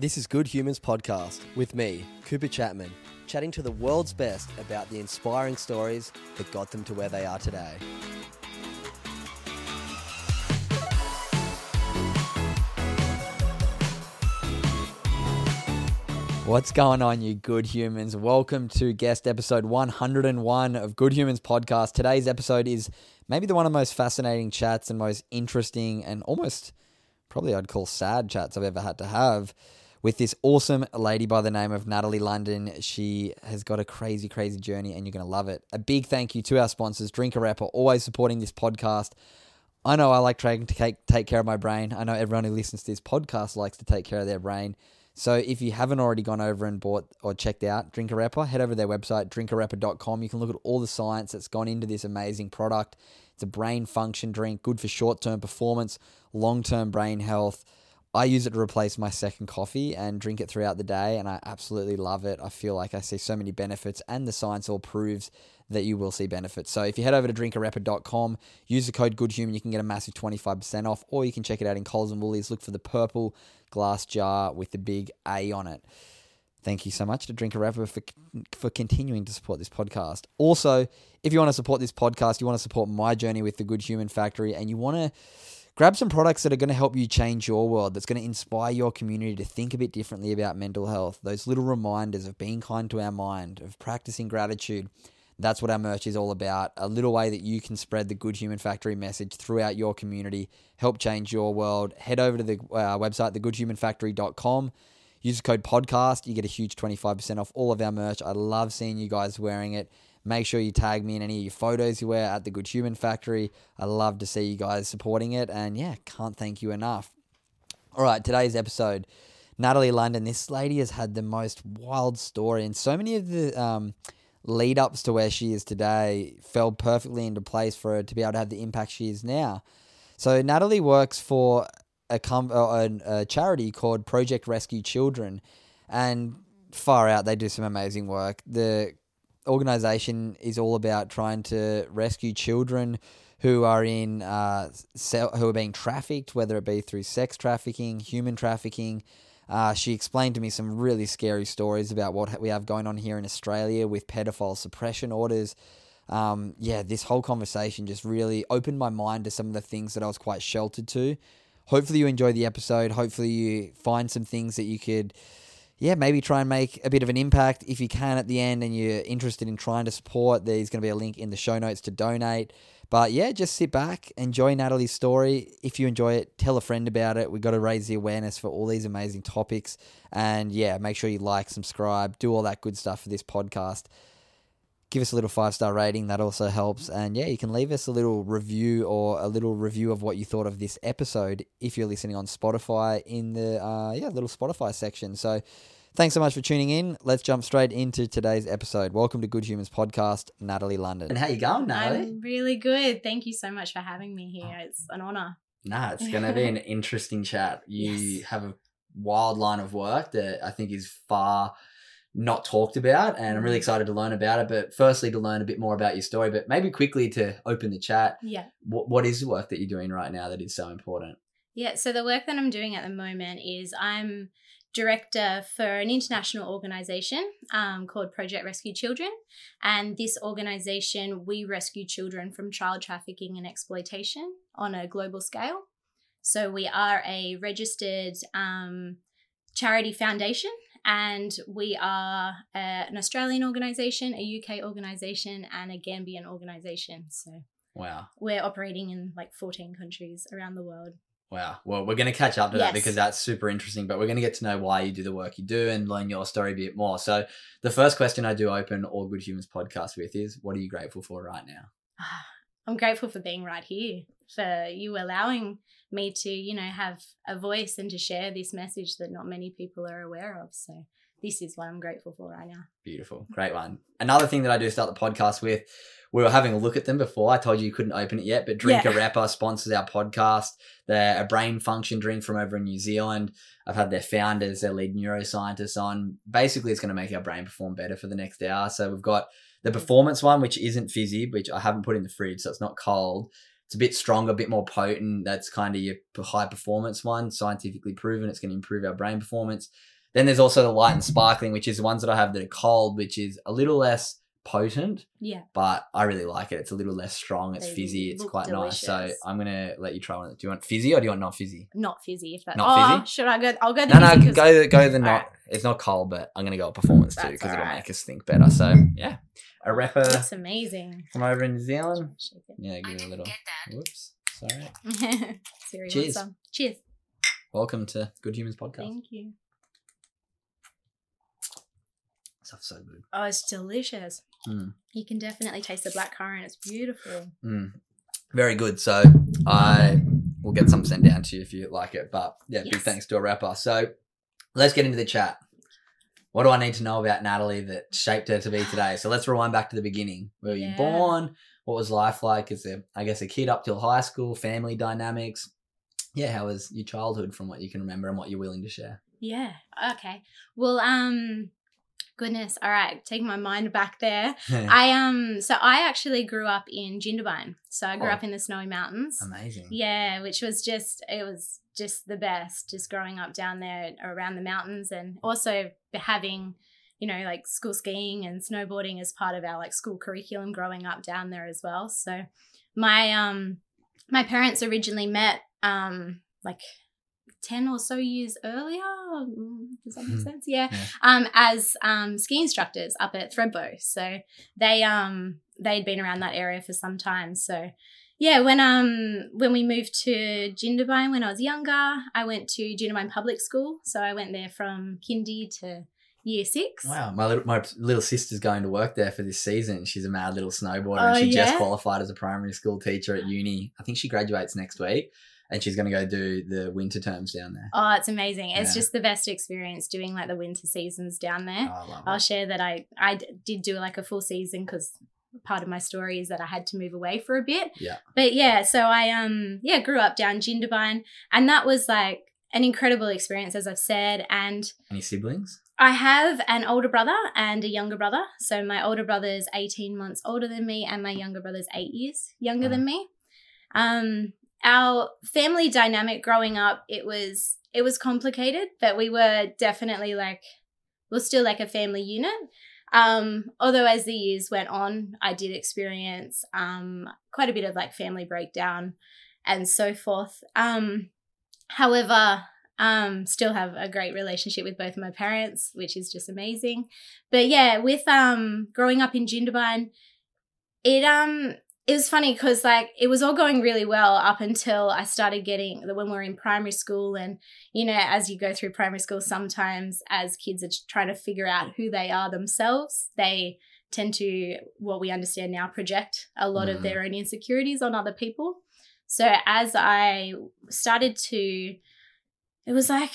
This is Good Humans Podcast with me, Cooper Chapman, chatting to the world's best about the inspiring stories that got them to where they are today. What's going on, you good humans? Welcome to guest episode 101 of Good Humans Podcast. Today's episode is maybe the one of the most fascinating chats and most interesting and almost probably I'd call sad chats I've ever had to have with this awesome lady by the name of Natalie London. She has got a crazy, crazy journey and you're going to love it. A big thank you to our sponsors, Drink Arepa, are always supporting this podcast. I know I like trying to take, take care of my brain. I know everyone who listens to this podcast likes to take care of their brain. So if you haven't already gone over and bought or checked out Drink Arepa, head over to their website, drinkarepa.com. You can look at all the science that's gone into this amazing product. It's a brain function drink, good for short term performance, long term brain health. I use it to replace my second coffee and drink it throughout the day, and I absolutely love it. I feel like I see so many benefits, and the science all proves that you will see benefits. So if you head over to drinkarepa.com, use the code GoodHuman, you can get a massive 25% off, or you can check it out in Coles and Woolies. Look for the purple glass jar with the big A on it. Thank you so much to Drink Arepa for, for continuing to support this podcast. Also, if you want to support this podcast, you want to support my journey with the Good Human Factory, and you want to grab some products that are going to help you change your world, that's going to inspire your community to think a bit differently about mental health. Those little reminders of being kind to our mind, of practicing gratitude. That's what our merch is all about. A little way that you can spread the Good Human Factory message throughout your community, help change your world. Head over to the uh, website, thegoodhumanfactory.com. Use the code podcast. You get a huge 25% off all of our merch. I love seeing you guys wearing it. Make sure you tag me in any of your photos you wear at the Good Human Factory. I love to see you guys supporting it. And yeah, can't thank you enough. All right, today's episode. Natalie London, this lady has had the most wild story, and so many of the um, lead ups to where she is today fell perfectly into place for her to be able to have the impact she is now. So, Natalie works for a, com- a, a charity called Project Rescue Children, and far out, they do some amazing work. The organization is all about trying to rescue children who are in uh, who are being trafficked, whether it be through sex trafficking, human trafficking. Uh, she explained to me some really scary stories about what we have going on here in Australia with pedophile suppression orders. Um, yeah, this whole conversation just really opened my mind to some of the things that I was quite sheltered to. Hopefully, you enjoy the episode. Hopefully, you find some things that you could yeah, maybe try and make a bit of an impact if you can at the end and you're interested in trying to support. There's going to be a link in the show notes to donate. But yeah, just sit back, enjoy Natalie's story. If you enjoy it, tell a friend about it. We've got to raise the awareness for all these amazing topics. And yeah, make sure you like, subscribe, do all that good stuff for this podcast. Give us a little five star rating, that also helps. And yeah, you can leave us a little review or a little review of what you thought of this episode if you're listening on Spotify in the uh, yeah little Spotify section. So Thanks so much for tuning in. Let's jump straight into today's episode. Welcome to Good Humans Podcast, Natalie London. And how you going, Natalie? I'm really good. Thank you so much for having me here. It's an honor. Nah, it's going to be an interesting chat. You yes. have a wild line of work that I think is far not talked about, and I'm really mm. excited to learn about it. But firstly, to learn a bit more about your story, but maybe quickly to open the chat. Yeah. What, what is the work that you're doing right now that is so important? Yeah, so the work that I'm doing at the moment is I'm director for an international organization um, called Project Rescue Children. And this organization, we rescue children from child trafficking and exploitation on a global scale. So we are a registered um, charity foundation. And we are a, an Australian organization, a UK organization, and a Gambian organization. So, wow. We're operating in like 14 countries around the world. Wow. Well, we're going to catch up to yes. that because that's super interesting, but we're going to get to know why you do the work you do and learn your story a bit more. So, the first question I do open All Good Humans podcast with is what are you grateful for right now? Ah, I'm grateful for being right here. for you allowing me to, you know, have a voice and to share this message that not many people are aware of. So this is what I'm grateful for right now. Beautiful. Great one. Another thing that I do start the podcast with, we were having a look at them before. I told you you couldn't open it yet, but Drink Yeah. Arepa sponsors our podcast. They're a brain function drink from over in New Zealand. I've had their founders, their lead neuroscientists on. Basically, it's going to make our brain perform better for the next hour. So we've got the performance one, which isn't fizzy, which I haven't put in the fridge, so it's not cold. It's a bit stronger, a bit more potent. That's kind of your high performance one, scientifically proven. It's going to improve our brain performance. Then there's also the light and sparkling, which is the ones that I have that are cold, which is a little less potent, Yeah. but I really like it. It's a little less strong. It's They fizzy. It's quite nice. So. I'm gonna let you try one. Do you want fizzy or do you want not fizzy? Not fizzy if that's Not oh, fizzy? should I go? I'll go the No, no, go the go the not. Alright. It's not cold, but I'm gonna go with performance too That's because it'll make us think better. So yeah, Arepa That's amazing. from over in New Zealand. Yeah, give it a little. Whoops, sorry. Cheers. wants some. Cheers. Welcome to Good Humans podcast. Thank you. Stuff's so good. Oh, it's delicious. Mm. You can definitely taste the black currant. It's beautiful. Mm. Very good. So I will get some sent down to you if you like it. But yeah, big thanks to Arepa. So let's get into the chat. What do I need to know about Natalie that shaped her to be today? So let's rewind back to the beginning. Where were you born? What was life like as a, I guess, a kid up till high school? Family dynamics. Yeah, how was your childhood from what you can remember and what you're willing to share? Yeah. Okay. Well, um, goodness. All right. Taking my mind back there. I um. So I actually grew up in Jindabyne. So I grew Oh. up in the Snowy Mountains. Amazing. Yeah, which was just it was just the best, just growing up down there around the mountains, and also having, you know, like school skiing and snowboarding as part of our like school curriculum growing up down there as well. So my um my parents originally met um like 10 or so years earlier Mm, does that make Hmm. sense yeah, Yeah. um as um ski instructors up at Thredbo so they um they'd been around that area for some time so yeah when um when we moved to Jindabyne when I was younger I went to Jindabyne Public School so I went there from kindy to year six Wow, my little my little sister's going to work there for this season. She's a mad little snowboarder. Oh, and she just qualified as a primary school teacher at uni. I think she graduates next week, and she's going to go do the winter terms down there. oh it's amazing it's Yeah. just the best experience doing like the winter seasons down there Oh, I love I'll it. share that I I did do like a full season because part of my story is that I had to move away for a bit. Yeah. But yeah, so I um yeah grew up down Jindabyne, and that was like an incredible experience, as I've said. And Any siblings? I have an older brother and a younger brother. So my older brother is eighteen months older than me, and my younger brother's eight years younger than me. Um, our family dynamic growing up, it was it was complicated, but we were definitely like we're still like a family unit. Um, although as the years went on, I did experience um quite a bit of like family breakdown and so forth. Um, however, um, still have a great relationship with both of my parents, which is just amazing. But yeah, with um growing up in Jindabyne, it um it was funny because like it was all going really well up until I started getting the when we were in primary school and you know as you go through primary school sometimes as kids are trying to figure out who they are themselves they tend to what we understand now project a lot Mm. of their own insecurities on other people so as I started to it was like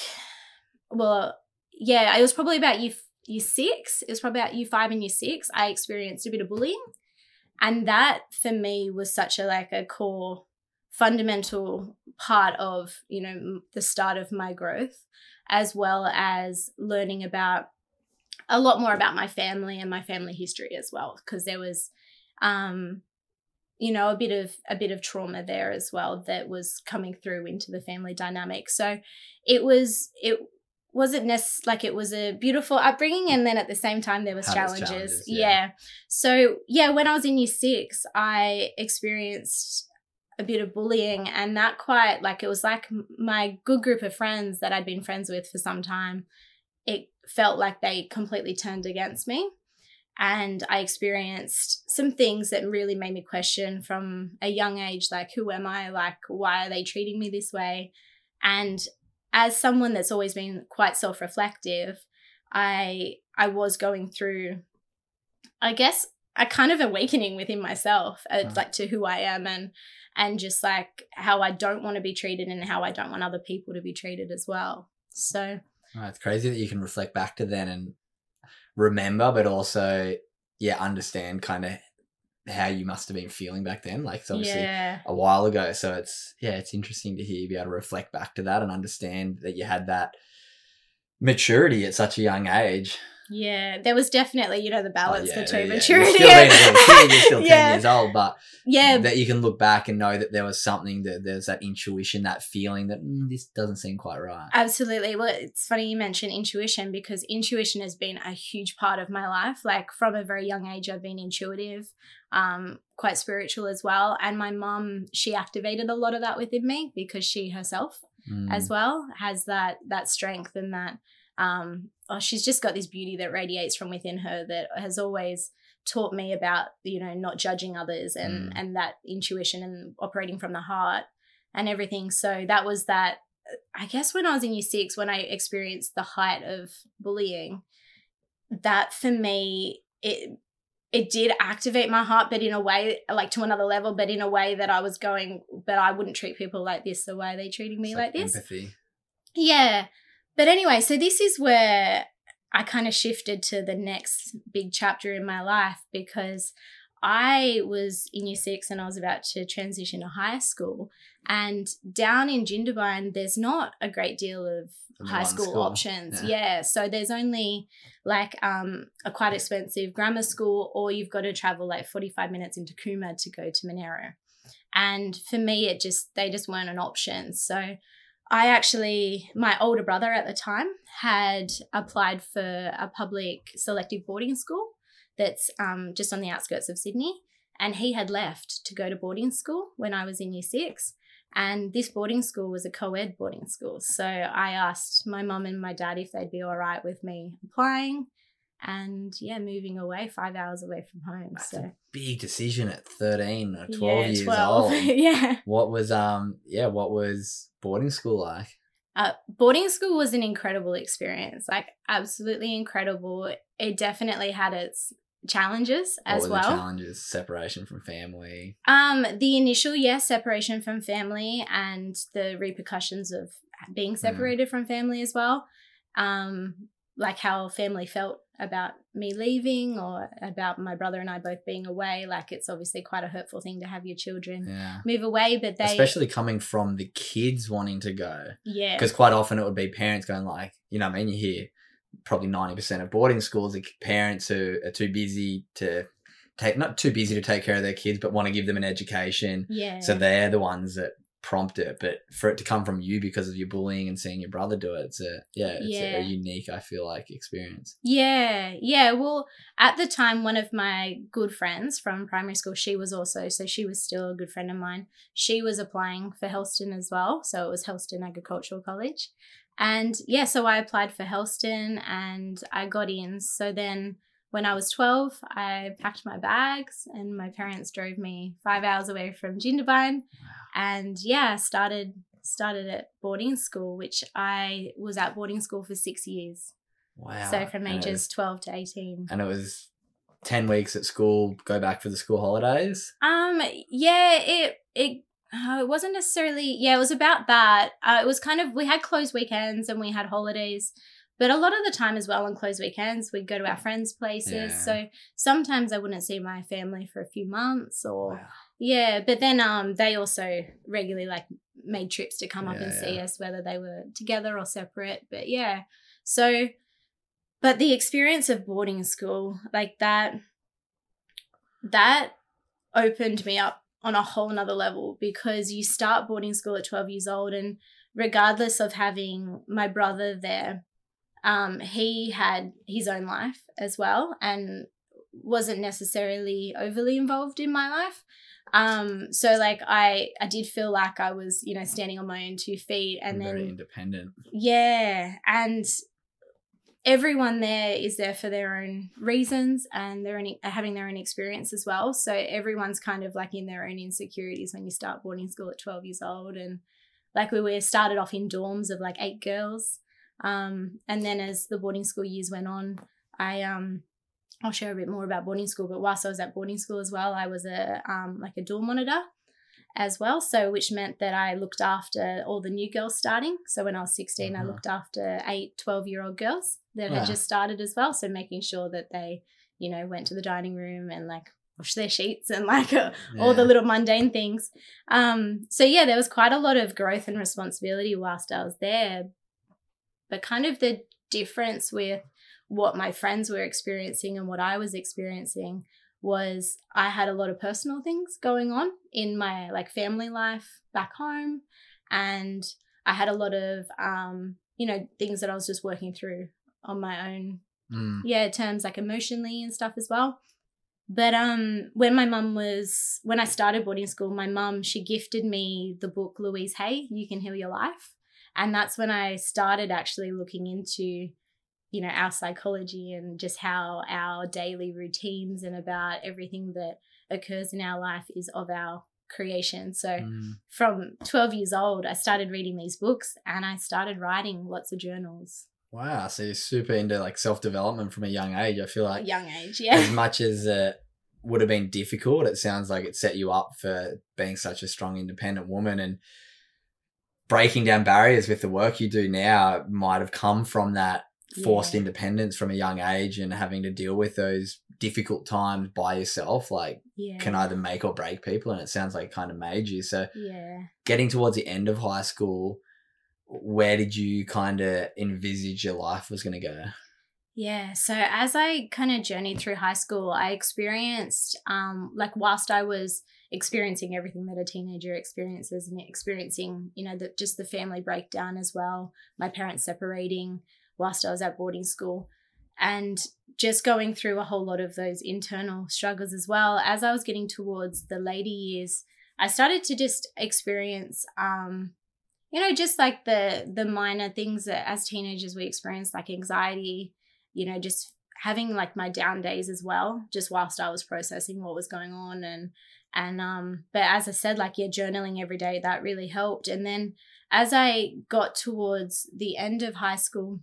well yeah it was probably about you year six it was probably about year five and year six I experienced a bit of bullying and that for me was such a like a core fundamental part of you know the start of my growth as well as learning about a lot more about my family and my family history as well because there was um you know a bit of a bit of trauma there as well that was coming through into the family dynamic. So it was it wasn't nec- like it was a beautiful upbringing and then at the same time there was challenges, challenges, yeah. yeah. so yeah when i was in year six i experienced a bit of bullying and that quite like it was like my good group of friends that i'd been friends with for some time it felt like they completely turned against me and i experienced some things that really made me question from a young age like who am i like why are they treating me this way and as someone that's always been quite self-reflective i i was going through i guess a kind of awakening within myself uh, Mm. like to who i am and and just like how I don't want to be treated and how I don't want other people to be treated as well. So oh, it's crazy that you can reflect back to then and remember, but also yeah, understand kind of how you must have been feeling back then. Like it's obviously yeah, a while ago. So it's yeah, it's interesting to hear you be able to reflect back to that and understand that you had that maturity at such a young age. Yeah, there was definitely you know the Oh, balance yeah, between yeah, maturity. You're still being a little kid, you're still 10 Yeah. years old, but yeah, that you can look back and know that there was something that there's that intuition, that feeling that mm, this doesn't seem quite right. Absolutely. Well, it's funny you mentioned intuition because intuition has been a huge part of my life. Like from a very young age, I've been intuitive, um, quite spiritual as well. And my mum, she activated a lot of that within me because she herself Mm. as well has that that strength and that um oh she's just got this beauty that radiates from within her that has always taught me about you know not judging others and Mm. and that intuition and operating from the heart and everything so that was that i guess when i was in year 6 when i experienced the height of bullying that for me it it did activate my heart but in a way like to another level but in a way that i was going but i wouldn't treat people like this the way they treating me It's like, this Empathy. yeah. But anyway, so this is where I kind of shifted to the next big chapter in my life because I was in year six and I was about to transition to high school. And down in Jindabyne, there's not a great deal of high school, school. options. Yeah. Yeah. So there's only like um, a quite expensive grammar school, or you've got to travel like 45 minutes into Cooma to go to Monaro. And for me, it just, they just weren't an option. So I actually, my older brother at the time had applied for a public selective boarding school that's um, just on the outskirts of Sydney. And he had left to go to boarding school when I was in year six. And this boarding school was a co ed boarding school. So I asked my mum and my dad if they'd be all right with me applying and, yeah, moving away five hours away from home. That's so, a big decision at 13 or 12 yeah, years 12. old. yeah. What was um yeah, what was boarding school like? Uh, boarding school was an incredible experience, like absolutely incredible. It definitely had its challenges What as well. challenges? Separation from family. Um, the initial yes, separation from family and the repercussions of being separated from family as well. Um, like how family felt about me leaving or about my brother and I both being away. Like it's obviously quite a hurtful thing to have your children Yeah. move away, but they Especially coming from the kids wanting to go. yeah Because quite often it would be parents going like, you know, what I mean, you hear probably ninety percent of boarding schools are parents who are too busy to take, not too busy to take care of their kids, but want to give them an education. yeah So they're the ones that prompt it. But for it to come from you because of your bullying and seeing your brother do it, it's a yeah, it's Yeah. a unique, I feel like, experience. Yeah, yeah. Well, at the time, one of my good friends from primary school, she was also, so she was still a good friend of mine. She was applying for Hurlstone as well. So it was Hurlstone Agricultural College. And yeah, so I applied for Hurlstone and I got in. So then when I was 12, I packed my bags and my parents drove me five hours away from Jindabyne. And yeah, started started at boarding school, which I was at boarding school for six years. Wow. So from ages was- 12 to 18. and it was 10 weeks at school, go back for the school holidays. Um yeah, it it uh, it wasn't necessarily yeah, it was about that. Uh, it was kind of we had closed weekends and we had holidays. But a lot of the time as well on closed weekends, we'd go to our friends' places. Yeah. So sometimes I wouldn't see my family for a few months or Wow. yeah, but then um they also regularly like made trips to come up and Yeah, see us whether they were together or separate. But yeah. So but the experience of boarding school, like that that opened me up on a whole nother level because you start boarding school at 12 years old and regardless of having my brother there um, he had his own life as well and wasn't necessarily overly involved in my life um so like i i did feel like i was you know standing on my own two feet and very then independent. yeah, and everyone there is there for their own reasons and their own having their own experience as well. So everyone's kind of like in their own insecurities when you start boarding school at 12 years old and like we were started off in dorms of like eight girls. Um, and then as the boarding school years went on, I um I'll share a bit more about boarding school, but whilst I was at boarding school as well, I was a um like a dorm monitor as well. So, which meant that I looked after all the new girls starting. So, when I was 16, I Uh-huh. looked after eight, 12 year old girls that Wow. had just started as well. So, making sure that they, you know, went to the dining room and like washed their sheets and like uh, all the little mundane things. Um, so, yeah, there was quite a lot of growth and responsibility whilst I was there. But kind of the difference with what my friends were experiencing and what I was experiencing was I had a lot of personal things going on in my like family life back home. And I had a lot of um you know things that I was just working through on my own Mm. yeah terms like emotionally and stuff as well. But um when my mum was when I started boarding school my mum she gifted me the book Louise Hay You Can Heal Your Life and that's when I started actually looking into you know our psychology and just how our daily routines and about everything that occurs in our life is of our creation so Mm. from 12 years old i started reading these books and i started writing lots of journals Wow. So you're super into like self development from a young age. I feel like a young age yeah. as much as it would have been difficult, it sounds like it set you up for being such a strong, independent woman and breaking down barriers with the work you do now might have come from that forced Yeah. independence from a young age and having to deal with those difficult times by yourself like yeah. can either make or break people and it sounds like it kind of made you. So yeah. getting towards the end of high school where did you kind of envisage your life was going to go? Yeah, so as I kind of journeyed through high school, I experienced, um, like, whilst I was experiencing everything that a teenager experiences and experiencing, you know, the, just the family breakdown as well, my parents separating whilst I was at boarding school, and just going through a whole lot of those internal struggles as well. As I was getting towards the later years, I started to just experience, um, you know, just like the the minor things that as teenagers we experience, like anxiety, you know, just having like my down days as well, just whilst I was processing what was going on and and um but as I said, like yeah, journaling every day, that really helped. And then as I got towards the end of high school,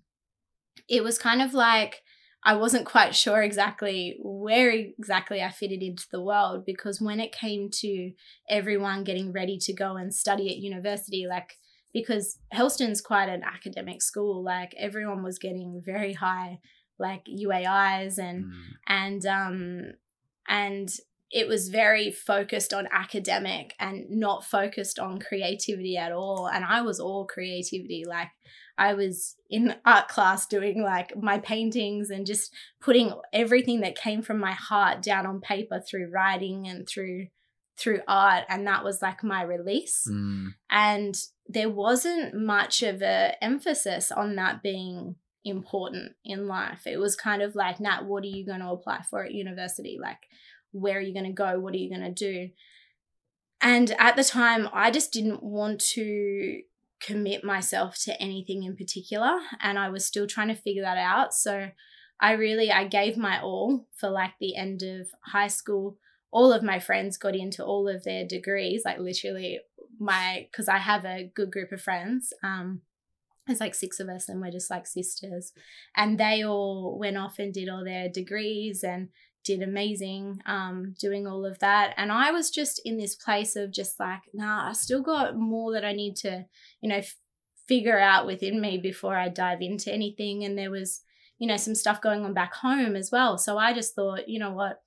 it was kind of like I wasn't quite sure exactly where exactly I fitted into the world because when it came to everyone getting ready to go and study at university, like because Hurlstone's quite an academic school, like everyone was getting very high like UAIs and Mm. and um and it was very focused on academic and not focused on creativity at all and i was all creativity like i was in art class doing like my paintings and just putting everything that came from my heart down on paper through writing and through through art and that was like my release Mm. and there wasn't much of a emphasis on that being important in life. It was kind of like nat what are you going to apply for at university? Like where are you going to go? What are you going to do? And at the time i just didn't want to commit myself to anything in particular and i was still trying to figure that out. So i really i gave my all for like the end of high school. All of my friends got into all of their degrees like literally my because i have a good group of friends um there's like six of us and we're just like sisters. And they all went off and did all their degrees and did amazing um doing all of that. And i was just in this place of just like nah i still got more that i need to you know f- figure out within me before i dive into anything. And there was you know some stuff going on back home as well. So i just thought you know what?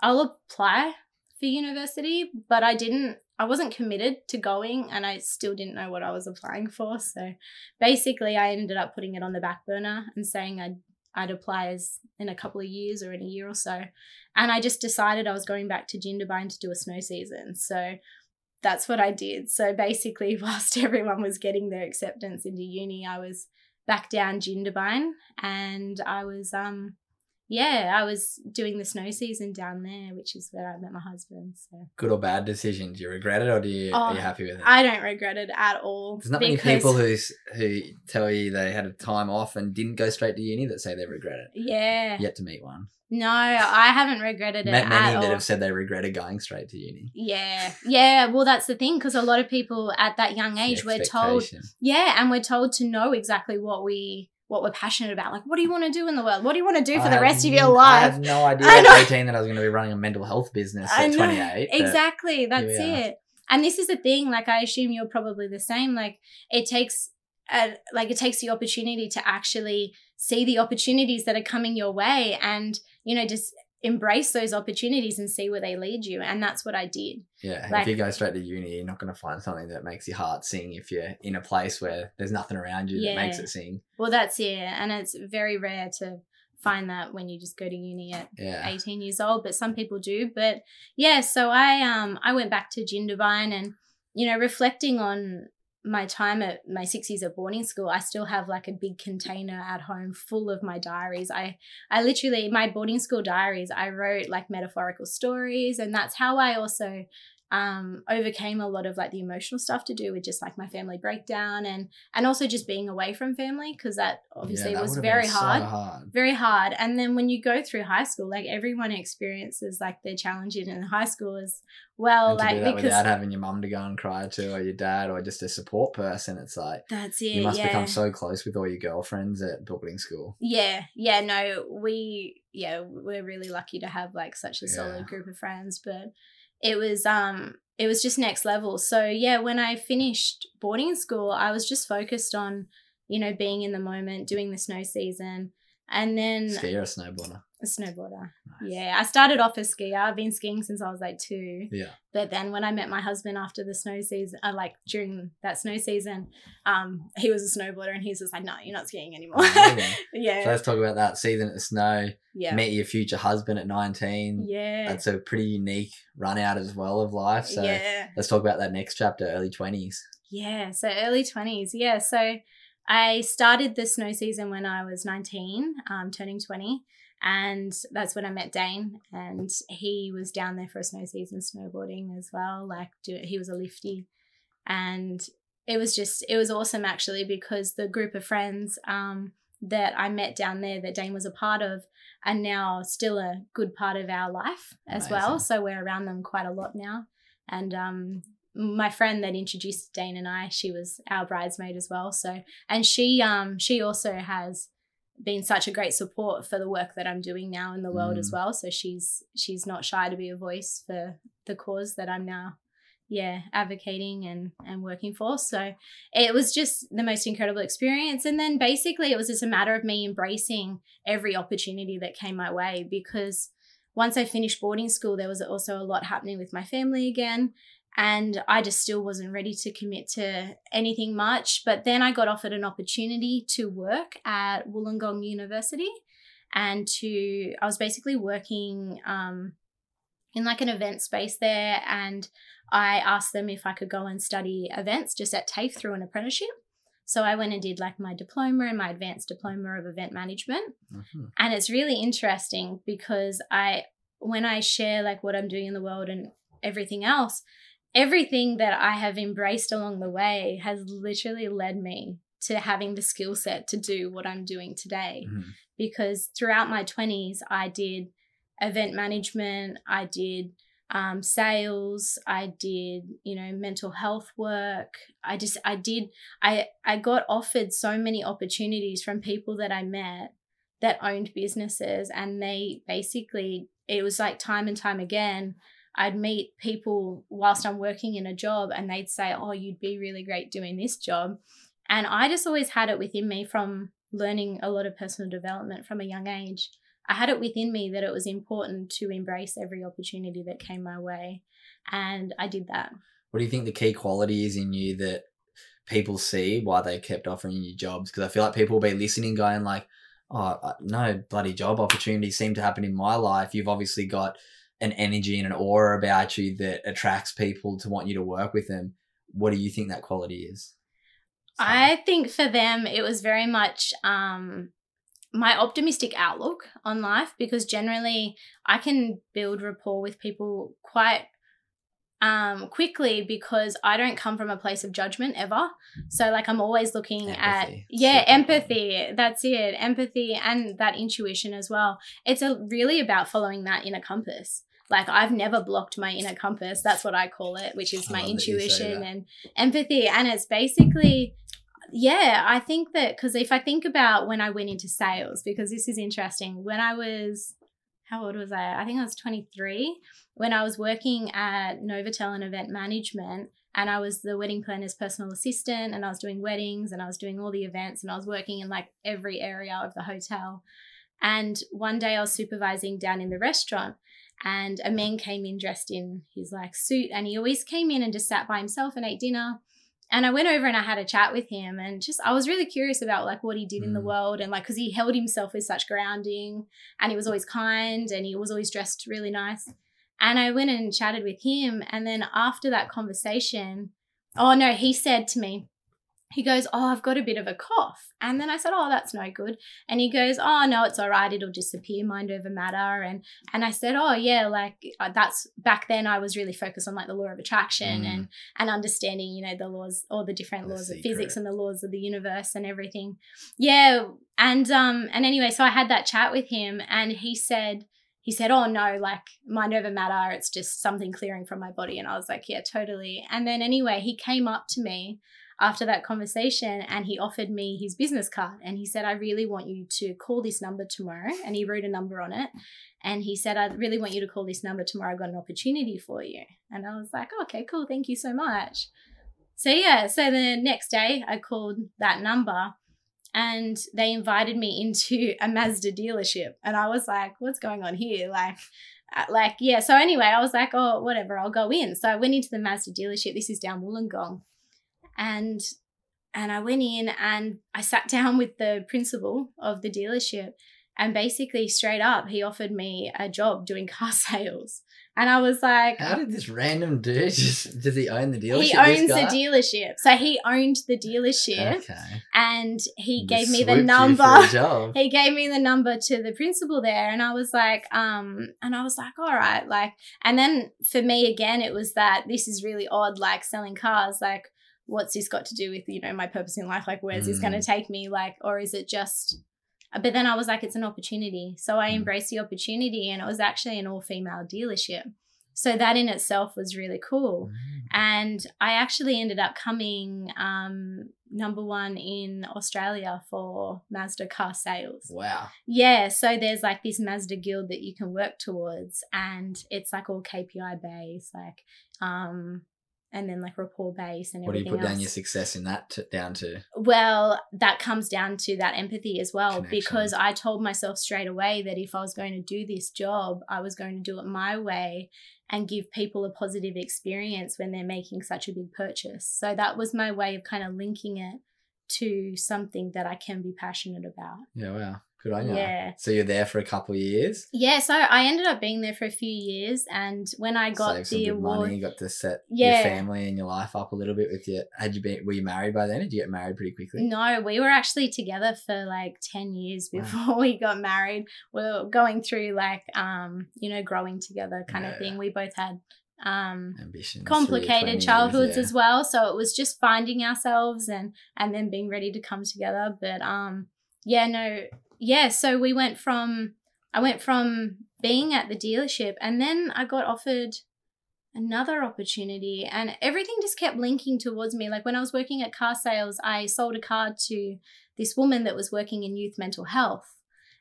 I'll apply for university but i didn't i wasn't committed to going and i still didn't know what i was applying for so basically i ended up putting it on the back burner and saying i'd I'd apply as in a couple of years or in a year or so. And I just decided I was going back to Jindabyne to do a snow season. So that's what I did. So basically, whilst everyone was getting their acceptance into uni, I was back down Jindabyne and I was um yeah, I was doing the snow season down there, which is where I met my husband. So Good or bad decision? Do you regret it or do you, are you Oh, happy with it? I don't regret it at all. There's not many people who who tell you they had a time off and didn't go straight to uni that say they regret it. Yeah. Yet to meet one. No, I haven't regretted it at Many that have said they regretted going straight to uni. Yeah, yeah. Well, that's the thing because a lot of people at that young age, we're told, yeah, and we're told to know exactly what we what we're passionate about. Like, what do you want to do in the world? What do you want to do for I the rest of your life? I had no idea at 18 that I was going to be running a mental health business I at know. 28. Exactly, that's it. and this is the thing like i assume you're probably the same like it takes a, like it takes the opportunity to actually see the opportunities that are coming your way and you know just embrace those opportunities and see where they lead you and that's what i did Yeah, Like- if you go straight to uni, you're not going to find something that makes your heart sing if you're in a place where there's nothing around you that makes it sing. well that's it and it's very rare to find that when you just go to uni at Yeah. 18 years old but some people do but yeah so i um i went back to Jindabyne and you know reflecting on my time at my six years at boarding school i still have like a big container at home full of my diaries. I i literally my boarding school diaries i wrote like metaphorical stories and that's how i also um overcame a lot of like the emotional stuff to do with just like my family breakdown and and also just being away from family because that obviously Yeah, that was very been so hard hard. very hard. And then when you go through high school, like everyone experiences like their challenges in high school as well. and like because without having your mum to go and cry to, or your dad, or just a support person, it's like that's it. you must yeah. become so close with all your girlfriends at boarding school. yeah, yeah, no, we yeah, we're really lucky to have like such a Yeah. solid group of friends. But it was um it was just next level. So yeah, when I finished boarding school, I was just focused on, you know, being in the moment, doing the snow season. And then Skier a snowboarder? A snowboarder. Nice. Yeah, I started off as skier. I've been skiing since I was like two. Yeah. But then when I met my husband after the snow season, uh, like during that snow season, um, he was a snowboarder and he's just like, no, you're not skiing anymore. Amazing. So yeah. let's talk about that season at the snow. Yeah. Met your future husband at 19. Yeah. That's a pretty unique run out as well of life. So yeah. let's talk about that next chapter, early 20s. Yeah. So early 20s. Yeah. So I started the snow season when I was 19, um, turning 20. And that's when I met Dane. And he was down there for a snow season snowboarding as well. Like, do, he was a lifty. And it was just, it was awesome actually because the group of friends um, that I met down there that Dane was a part of are now still a good part of our life as well. So we're around them quite a lot now. And um, my friend that introduced Dane and I, she was our bridesmaid as well. So and she um she also has been such a great support for the work that I'm doing now in the world as Mm. well. So she's she's not shy to be a voice for the cause that I'm now yeah advocating and and working for so it was just the most incredible experience and then basically it was just a matter of me embracing every opportunity that came my way because once I finished boarding school there was also a lot happening with my family again and I just still wasn't ready to commit to anything much. But then I got offered an opportunity to work at Wollongong University and to, I was basically working um, in like an event space there. And I asked them if I could go and study events just at TAFE through an apprenticeship. So I went and did like my diploma and my advanced diploma of event management Mhm. and it's really interesting because i when i share like what i'm doing in the world and everything else everything that i have embraced along the way has literally led me to having the skill set to do what i'm doing today Mhm. because throughout my 20s i did event management i did um, sales i did you know mental health work i just i did i i got offered so many opportunities from people that i met that owned businesses and they basically it was like time and time again i'd meet people whilst i'm working in a job and they'd say oh you'd be really great doing this job and i just always had it within me from learning a lot of personal development from a young age i had it within me that it was important to embrace every opportunity that came my way and i did that What do you think the key quality is in you that people see why they kept offering you jobs? Because I feel like people will be listening, going like, "Oh, uh, no bloody job opportunities seem to happen in my life." You've obviously got an energy and an aura about you that attracts people to want you to work with them. What do you think that quality is? I think for them, it was very much um, my optimistic outlook on life because generally I can build rapport with people quite um, quickly because I don't come from a place of judgment ever. So, like, I'm always looking at, yeah, Super empathy. That's it. Empathy and that intuition as well. It's a, really about following that inner compass. Like, I've never blocked my inner compass. That's what I call it, which is my love that you say intuition and empathy. And it's basically, yeah, I think that because if I think about when I went into sales, because this is interesting, when I was, how old was I? I think I was 23 when I was working at Novotel and event management and I was the wedding planner's personal assistant and I was doing weddings and I was doing all the events and I was working in like every area of the hotel. And one day I was supervising down in the restaurant and a man came in dressed in his like suit and he always came in and just sat by himself and ate dinner. And I went over and I had a chat with him and just I was really curious about like what he did in the Mm. world and like cuz he held himself with such grounding and he was always kind and he was always dressed really nice. And I went and chatted with him. And then after that conversation, oh no, he said to me, he goes, Oh, I've got a bit of a cough. And then I said, Oh, that's no good. And he goes, Oh, no, it's all right. It'll disappear, mind over matter. And and I said, Oh, yeah, like uh, that's back then I was really focused on like the law of attraction Mm. and and understanding, you know, the laws, all the different The laws of physics and the laws of the universe and everything. Yeah. And um and anyway, so I had that chat with him and he said, he said, Oh no, like mind over matter, it's just something clearing from my body. And I was like, Yeah, totally. And then anyway, he came up to me after that conversation and he offered me his business card and he said, I really want you to call this number tomorrow. And he wrote a number on it. And he said, I really want you to call this number tomorrow. I've got an opportunity for you. And I was like, okay, cool. Thank you so much. So, yeah, so the next day I called that number and they invited me into a Mazda dealership. And I was like, what's going on here? Like, uh, like yeah. So anyway, I was like, oh, whatever, I'll go in. So I went into the Mazda dealership. This is down Wollongong, and and I went in and I sat down with the principal of the dealership, and basically straight up, he offered me a job doing car sales, and I was like, How did this random dude just does he own the dealership? he owns the dealership, so he owned the dealership, Okay. and he gave me the number for a job. he gave me the number to the principal there and i was like um and i was like all right like and then for me again it was that this is really odd like selling cars like what's this got to do with you know my purpose in life like where's this going to Mm. take me like or is it just but then i was like it's an opportunity so i Mm. embraced the opportunity and it was actually an all female dealership so that in itself was really cool Mm. and I actually ended up coming um, number one in Australia for Mazda car sales. Wow. Yeah, so there's like this Mazda guild that you can work towards, and it's like all KPI based, like, um, and then like rapport base and everything. What do you put down your success in that to, down to? Well, that comes down to that empathy as well, Connection. because I told myself straight away that if I was going to do this job, I was going to do it my way and give people a positive experience when they're making such a big purchase. So that was my way of kind of linking it to something that I can be passionate about. Yeah, wow. Good on you. Yeah. So you're there for a couple of years. Yeah, so I ended up being there for a few years, and when I got Saved the award, money. You got to set Yeah. your family and your life up a little bit with your. Had you been? Were you married by then? Did you get married pretty quickly? No, we were actually together for like 10 years Wow. before we got married. We are going through like um, you know, growing together kind Yeah. of thing. We both had um Ambitions. complicated childhoods as well, so it was just finding ourselves and and then being ready to come together, but um yeah, no. Yeah, so we went from I went from being at the dealership and then I got offered another opportunity and everything just kept linking towards me. Like when i was working at car sales i sold a car to this woman that was working in youth mental health.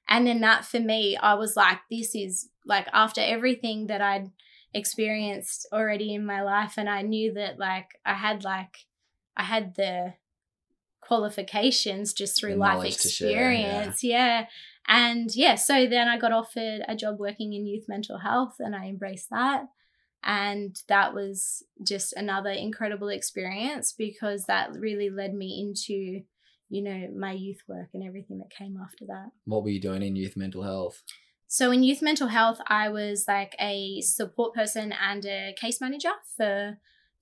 And then that for me i was like this is like after everything that i'd experienced already in my life and i knew that like i had like i had the qualifications just through The life to share, yeah. experience yeah and yeah so then i got offered a job working in youth mental health and i embraced that and that was just another incredible experience because that really led me into you know my youth work and everything that came after that What were you doing in youth mental health? so in youth mental health i was like a support person and a case manager for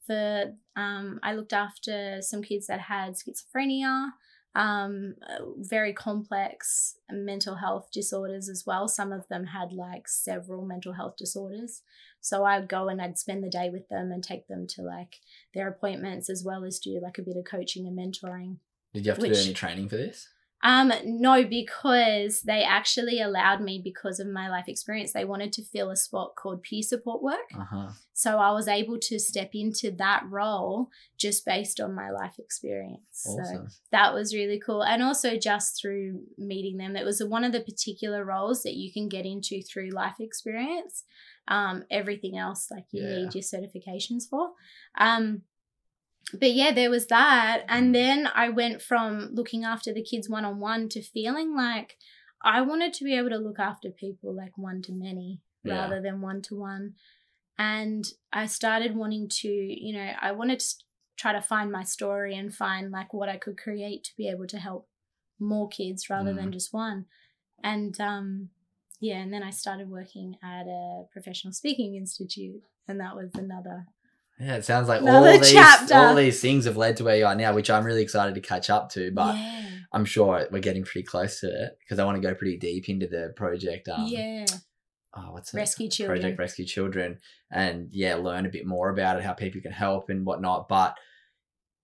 for um, i looked after some kids that had schizophrenia um, very complex mental health disorders as well some of them had like several mental health disorders so i'd go and i'd spend the day with them and take them to like their appointments as well as do like a bit of coaching and mentoring Did you have to Which- do any training for this? Um, no, because they actually allowed me because of my life experience. They wanted to fill a spot called peer support work. Uh-huh. So I was able to step into that role just based on my life experience. So that was really cool. And also just through meeting them, it was one of the particular roles that you can get into through life experience. Um, everything else, like you Yeah. need your certifications for. Um, but yeah, there was that. And then I went from looking after the kids one on one to feeling like I wanted to be able to look after people like one to many Yeah. rather than one to one. And I started wanting to, you know, I wanted to try to find my story and find like what I could create to be able to help more kids rather than just one. And um yeah, and then I started working at a professional speaking institute and that was another Yeah, it sounds like all these chapter. all these things have led to where you are now, which I'm really excited to catch up to. But yeah. I'm sure we're getting pretty close to it because I want to go pretty deep into the project. Um, yeah. oh, what's it? Rescue Children. Project Rescue Children, and yeah, learn a bit more about it, how people can help and whatnot. But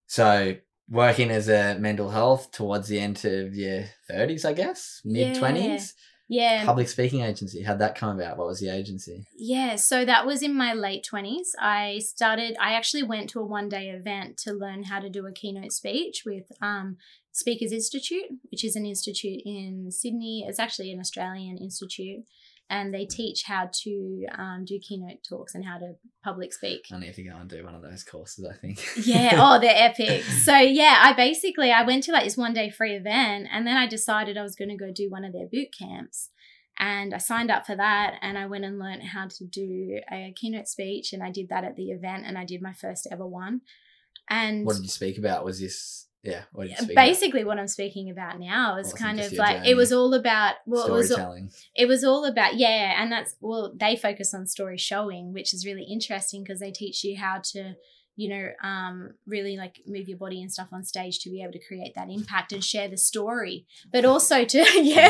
so working as a mental health towards the end of your 30s, I guess, mid 20s, Yeah. public speaking agency. How'd that come about? What was the agency? Yeah, so that was in my late 20s. I started, I actually went to a one day event to learn how to do a keynote speech with um, Speakers Institute, which is an institute in Sydney. It's actually an Australian institute, and they teach how to um, do keynote talks and how to public speak. I need to go and do one of those courses. I think. yeah oh they're epic so yeah i basically i went to like this one day free event and then i decided i was going to go do one of their boot camps and i signed up for that and i went and learned how to do a keynote speech and i did that at the event and i did my first ever one and What did you speak about? Was this yeah? What speak about? basically what i'm speaking about now is Awesome, kind of like journey. it was all about well it was storytelling. it was all about yeah and that's well they focus on story showing which is really interesting because they teach you how to you know um really like move your body and stuff on stage to be able to create that impact and share the story but also to yeah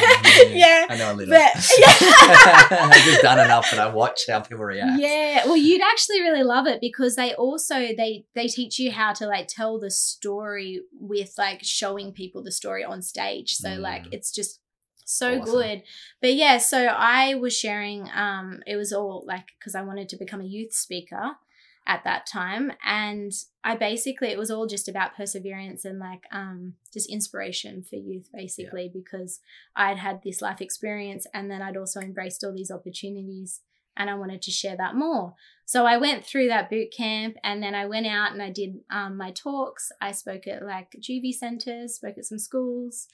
yeah I know a little. But- yeah. I've just done enough that I watch how people react. yeah well you'd actually really love it because they also they they teach you how to like tell the story with like showing people the story on stage so like Mm. it's just so Awesome. good but yeah so i was sharing um it was all like because i wanted to become a youth speaker at that time. And i basically it was all just about perseverance and like um just inspiration for youth basically because i'd had this life experience and then i'd also embraced all these opportunities and i wanted to share that more. So i went through that boot camp and then i went out and i did um, my talks. I spoke at like juvie centers spoke at some schools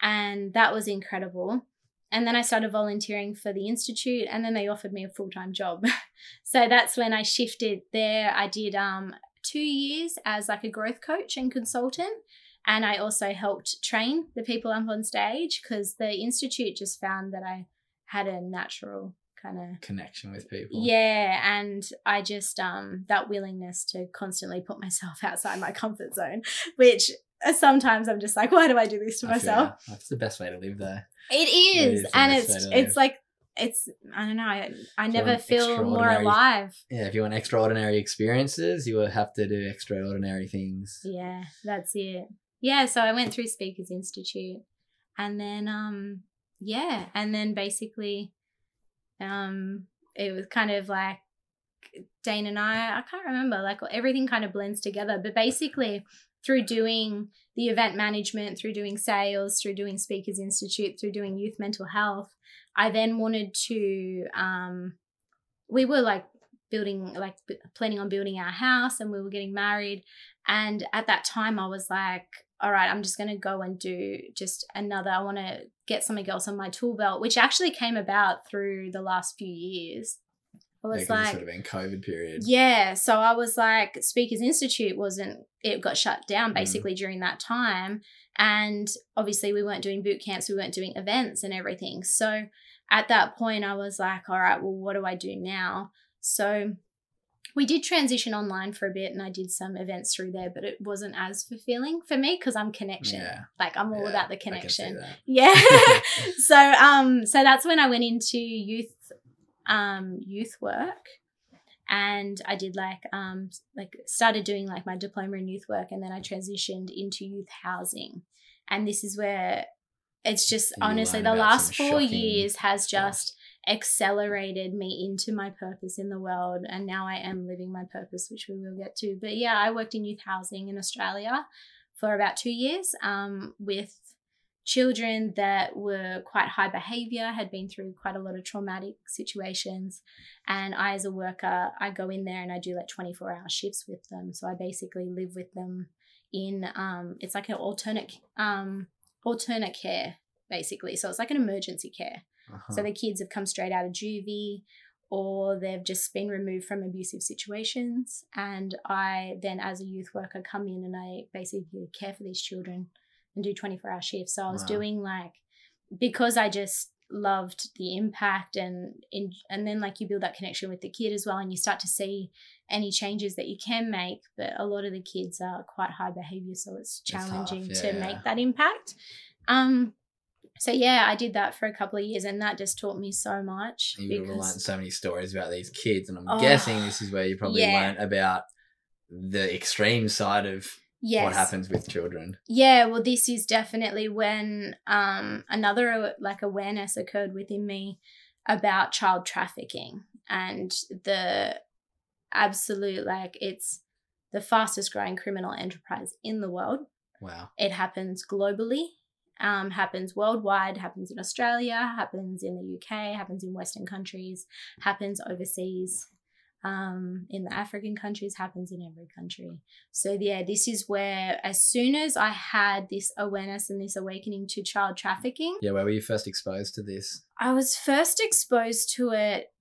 and that was incredible and then I started volunteering for the institute, and then they offered me a full time job. so that's when I shifted there. I did um, two years as like a growth coach and consultant, and I also helped train the people up on stage because the institute just found that I had a natural kind of Connection with people. yeah, and I just um that willingness to constantly put myself outside my comfort zone, which sometimes I'm just like, why do I do this to I myself? ya. That's the best way to live there. It It is, is and it's it's live. like it's I don't know. I, I never feel more alive. Yeah, if you want extraordinary experiences, you will have to do extraordinary things. Yeah, that's it. Yeah, so I went through Speakers Institute, and then um yeah, and then basically um it was kind of like Dane and I I can't remember like everything kind of blends together, but basically through doing the event management, through doing sales, through doing Speakers Institute, through doing youth mental health, I then wanted to um we were like building like planning on building our house and we were getting married. And at that time I was like all right I'm just going to go and do just another I want to get something else on my tool belt which actually came about through the last few years I was like sort of in COVID period. yeah, so I was like, Speakers Institute wasn't, it got shut down Mm. basically during that time. And obviously, we weren't doing boot camps, we weren't doing events and everything. So at that point, I was like, all right, well, what do I do now? So we did transition online for a bit and I did some events through there, but it wasn't as fulfilling for me because I'm connection. Yeah. Like, I'm all Yeah, about the I can see connection. Yeah. so um so that's when I went into youth um youth work and I did like um like started doing like my diploma in youth work and then I transitioned into youth housing. And this is where it's just honestly the last four years has stuff. just accelerated me into my purpose in the world and now I am living my purpose which we will get to but yeah I worked in youth housing in Australia for about 2 years um, with children that were quite high behavior had been through quite a lot of traumatic situations. And I as a worker I go in there and I do like 24 hour shifts with them. So I basically live with them in um, it's like an alternate um, alternate care basically. So it's like an emergency care. Uh-huh. so the kids have come straight out of juvie or they've just been removed from abusive situations. And I then, as a youth worker, come in and I basically care for these children and do 24 hour shifts. So I was Wow. doing like, because I just loved the impact and in, and then like you build that connection with the kid as well and you start to see any changes that you can make but a lot of the kids are quite high behavior so it's It's challenging yeah, to make that impact um so yeah, I did that for a couple of years, and that just taught me so much. You would have because- learned so many stories about these kids, and I'm Oh, guessing this is where you probably yeah. learned about the extreme side of yes. what happens with children. Yeah, well, this is definitely when um, another uh, like awareness occurred within me about child trafficking and the absolute like it's the fastest growing criminal enterprise in the world. Wow. It happens globally, um, happens worldwide, happens in Australia, happens in the UK, happens in Western countries, happens overseas, um, in the African countries, happens in every country. So, yeah, this is where, as soon as I had this awareness and this awakening to child trafficking, Yeah, where were you first exposed to this? I was first exposed to it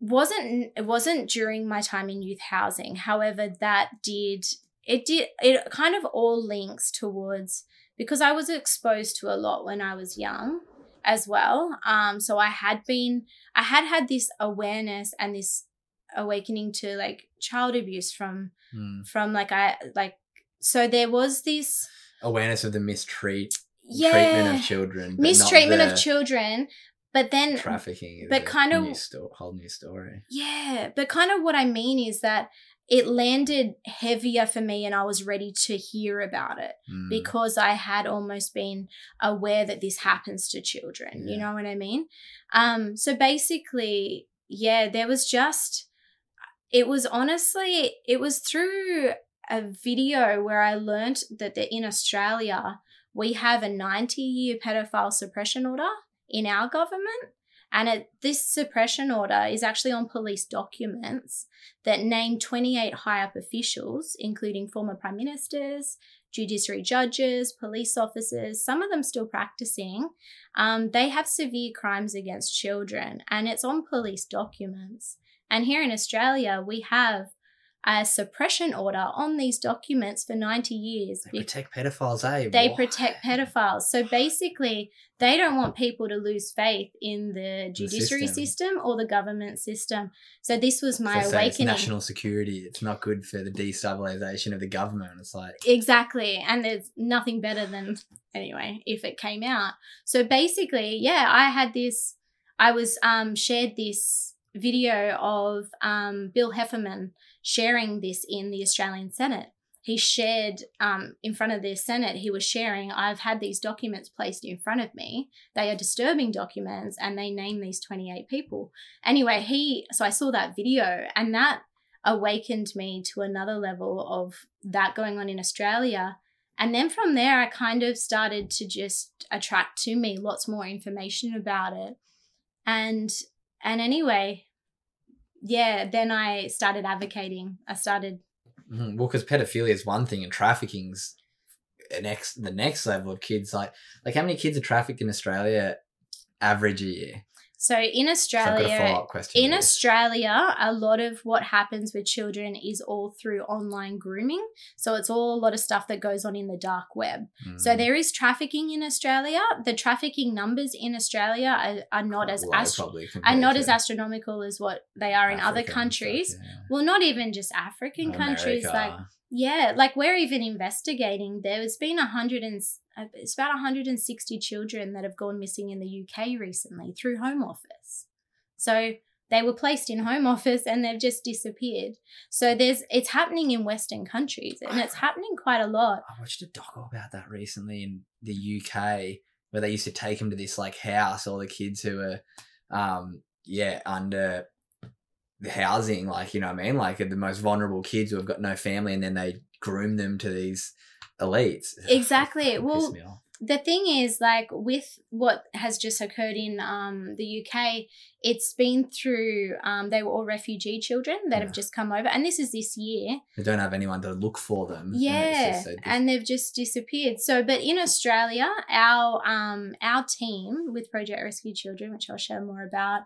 wasn't it wasn't during my time in youth housing however that did it did it kind of all links towards because I was exposed to a lot when I was young as well um so I had been I had had this awareness and this awakening to like child abuse from Hmm. from like I like so there was this Awareness of the mistreat yeah treatment of children, mistreatment of children but then Trafficking, is but kind of- new sto- whole new story. Yeah, but kind of what I mean is that it landed heavier for me and I was ready to hear about it Hmm. because I had almost been aware that this happens to children. You know what I mean? Um so basically, yeah, there was just it was honestly it was through a video where I learnt that the, in Australia we have a 90 year pedophile suppression order in our government and it, this suppression order is actually on police documents that name 28 high up officials, including former prime ministers, judiciary judges, police officers, some of them still practicing. Um, they have severe crimes against children, and it's on police documents. And here in Australia, we have a suppression order on these documents for 90 years. They protect pedophiles, eh? they Why? protect pedophiles. So basically, they don't want people to lose faith in the judiciary system. system. or the government system. So this was my They say it's awakening. national security. It's not good for the destabilization of the government. It's like Exactly. And there's nothing better than, anyway, if it came out. So basically, yeah, I had this, I was um, shared this video of um, Bill Heffernan sharing this in the Australian Senate. He shared um, in front of the Senate, he was sharing, I've had these documents placed in front of me. They are disturbing documents and they name these 28 people. Anyway, he, so I saw that video and that awakened me to another level of that going on in Australia. And then from there, I kind of started to just attract to me lots more information about it. And, and anyway, yeah, then I started advocating. I started, Mhm. well, because pedophilia is one thing and trafficking's an next the next level of kids. Like like how many kids are trafficked in Australia average a year? So in So I've got a Australia, up in this. Australia, a lot of what happens with children is all through online grooming. So it's all a lot of stuff that goes on in the dark web. So Mm. there is trafficking in Australia. The trafficking numbers in Australia are, are not as astro- are not as astronomical as what they are in other and stuff, countries. yeah. Well, not even just African countries. Like yeah, like we're even investigating. There's been a hundred and uh, it's about 160 children that have gone missing in the UK recently through Home Office. So they were placed in Home Office and they've just disappeared. So there's it's happening in Western countries and it's happening quite a lot. I watched a doco about that recently in the UK where they used to take them to this like house, all the kids who were, um, yeah, under housing, like you know what I mean, like the most vulnerable kids who have got no family, and then they groom them to these elites. Exactly. Well, pissed me off. the thing is like with what has just occurred in um, the uk it's been through um, they were all refugee children that Yeah. have just come over and this is this year they don't have anyone to look for them. and yeah just so and they've just disappeared so but in australia our um our team with project rescue children which i'll share more about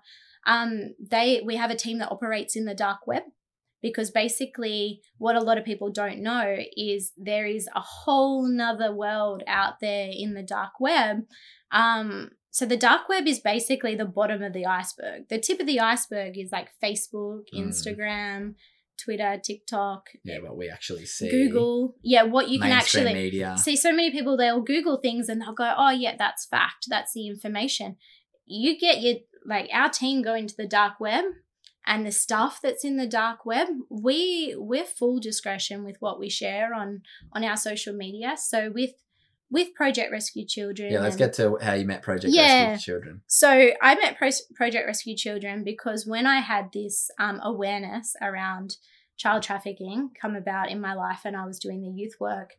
um they we have a team that operates in the dark web because basically what a lot of people don't know is there is a whole nother world out there in the dark web um so the dark web is basically the bottom of the iceberg the tip of the iceberg is like facebook Mm. instagram twitter tiktok yeah, what we actually see. Google. Yeah, what you can actually media. see. So many people they'll Google things and they'll go, "Oh yeah, that's fact. That's the information." You get your like our team go into the dark web and the stuff that's in the dark web. We we're full discretion with what we share on on our social media. So with with Project Rescue Children. yeah, let's and- get to how you met Project Yeah. Rescue Children. so I met Pro- Project Rescue Children because when I had this um, awareness around child trafficking come about in my life and I was doing the youth work,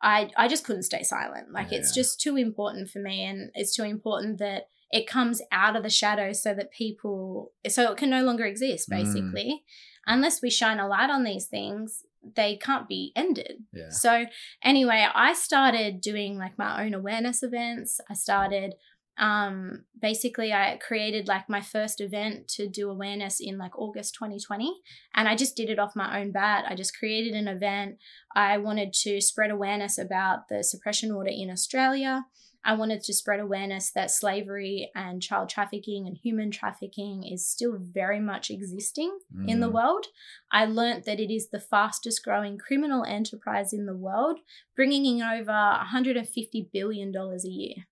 I, I just couldn't stay silent. Like it's just too important for me and it's too important that it comes out of the shadows so that people, so it can no longer exist Mm. basically. Unless we shine a light on these things, they can't be ended. Yeah. So anyway, I started doing like my own awareness events. I started um basically I created like my first event to do awareness in like August 2020 and I just did it off my own bat. I just created an event. I wanted to spread awareness about the suppression order in Australia. I wanted to spread awareness that slavery and child trafficking and human trafficking is still very much existing in the Mm. world. I learnt that it is the fastest growing criminal enterprise in the world, bringing in over $150 billion a year.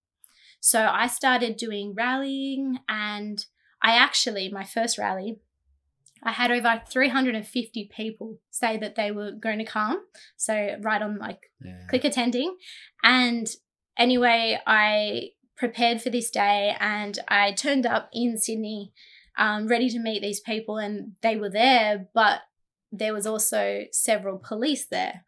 So I started doing rallying, and I actually, my first rally, I had over 350 people say that they were going to come. So, right on like Yeah. click attending. And anyway, I prepared for this day and I turned up in Sydney um, ready to meet these people, and they were there, but there was also several police there.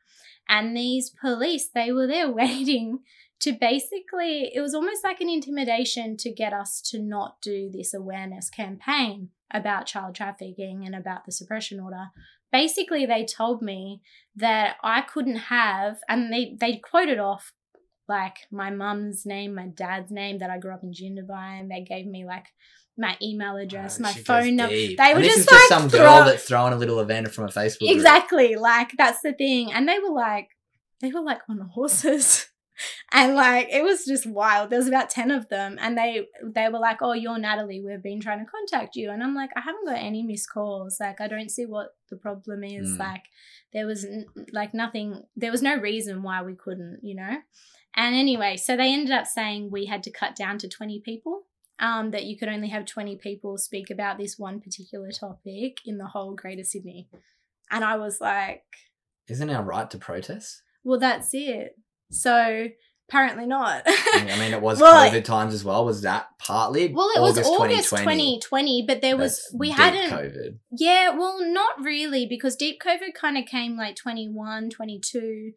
And these police, they were there waiting to basically, it was almost like an intimidation to get us to not do this awareness campaign about child trafficking and about the suppression order. Basically, they told me that I couldn't have, and they, they quoted off like my mum's name, my dad's name that I grew up in Jindabyne, and they gave me like my email address, Oh, my phone number. They And were just like some girl throw- that's throwing a little event from a Facebook. group. Exactly. Like that's the thing. And they were like, they were like on horses. And like it was just wild. There was about 10 of them and they they were like, "Oh, you're Natalie. We've been trying to contact you." And I'm like, "I haven't got any missed calls. Like I don't see what the problem is. Mm. Like there was n- like nothing there was no reason why we couldn't, you know?" And anyway, so they ended up saying we had to cut down to 20 people. Um, that you could only have 20 people speak about this one particular topic in the whole Greater Sydney. And I was like, Isn't our right to protest? well, that's it. So apparently not. I mean, it was Well, COVID times as well. Was that partly? well, it was August 2020, but there was, That's we hadn't, COVID. yeah, well, not really because deep COVID kind of came like 21, 22.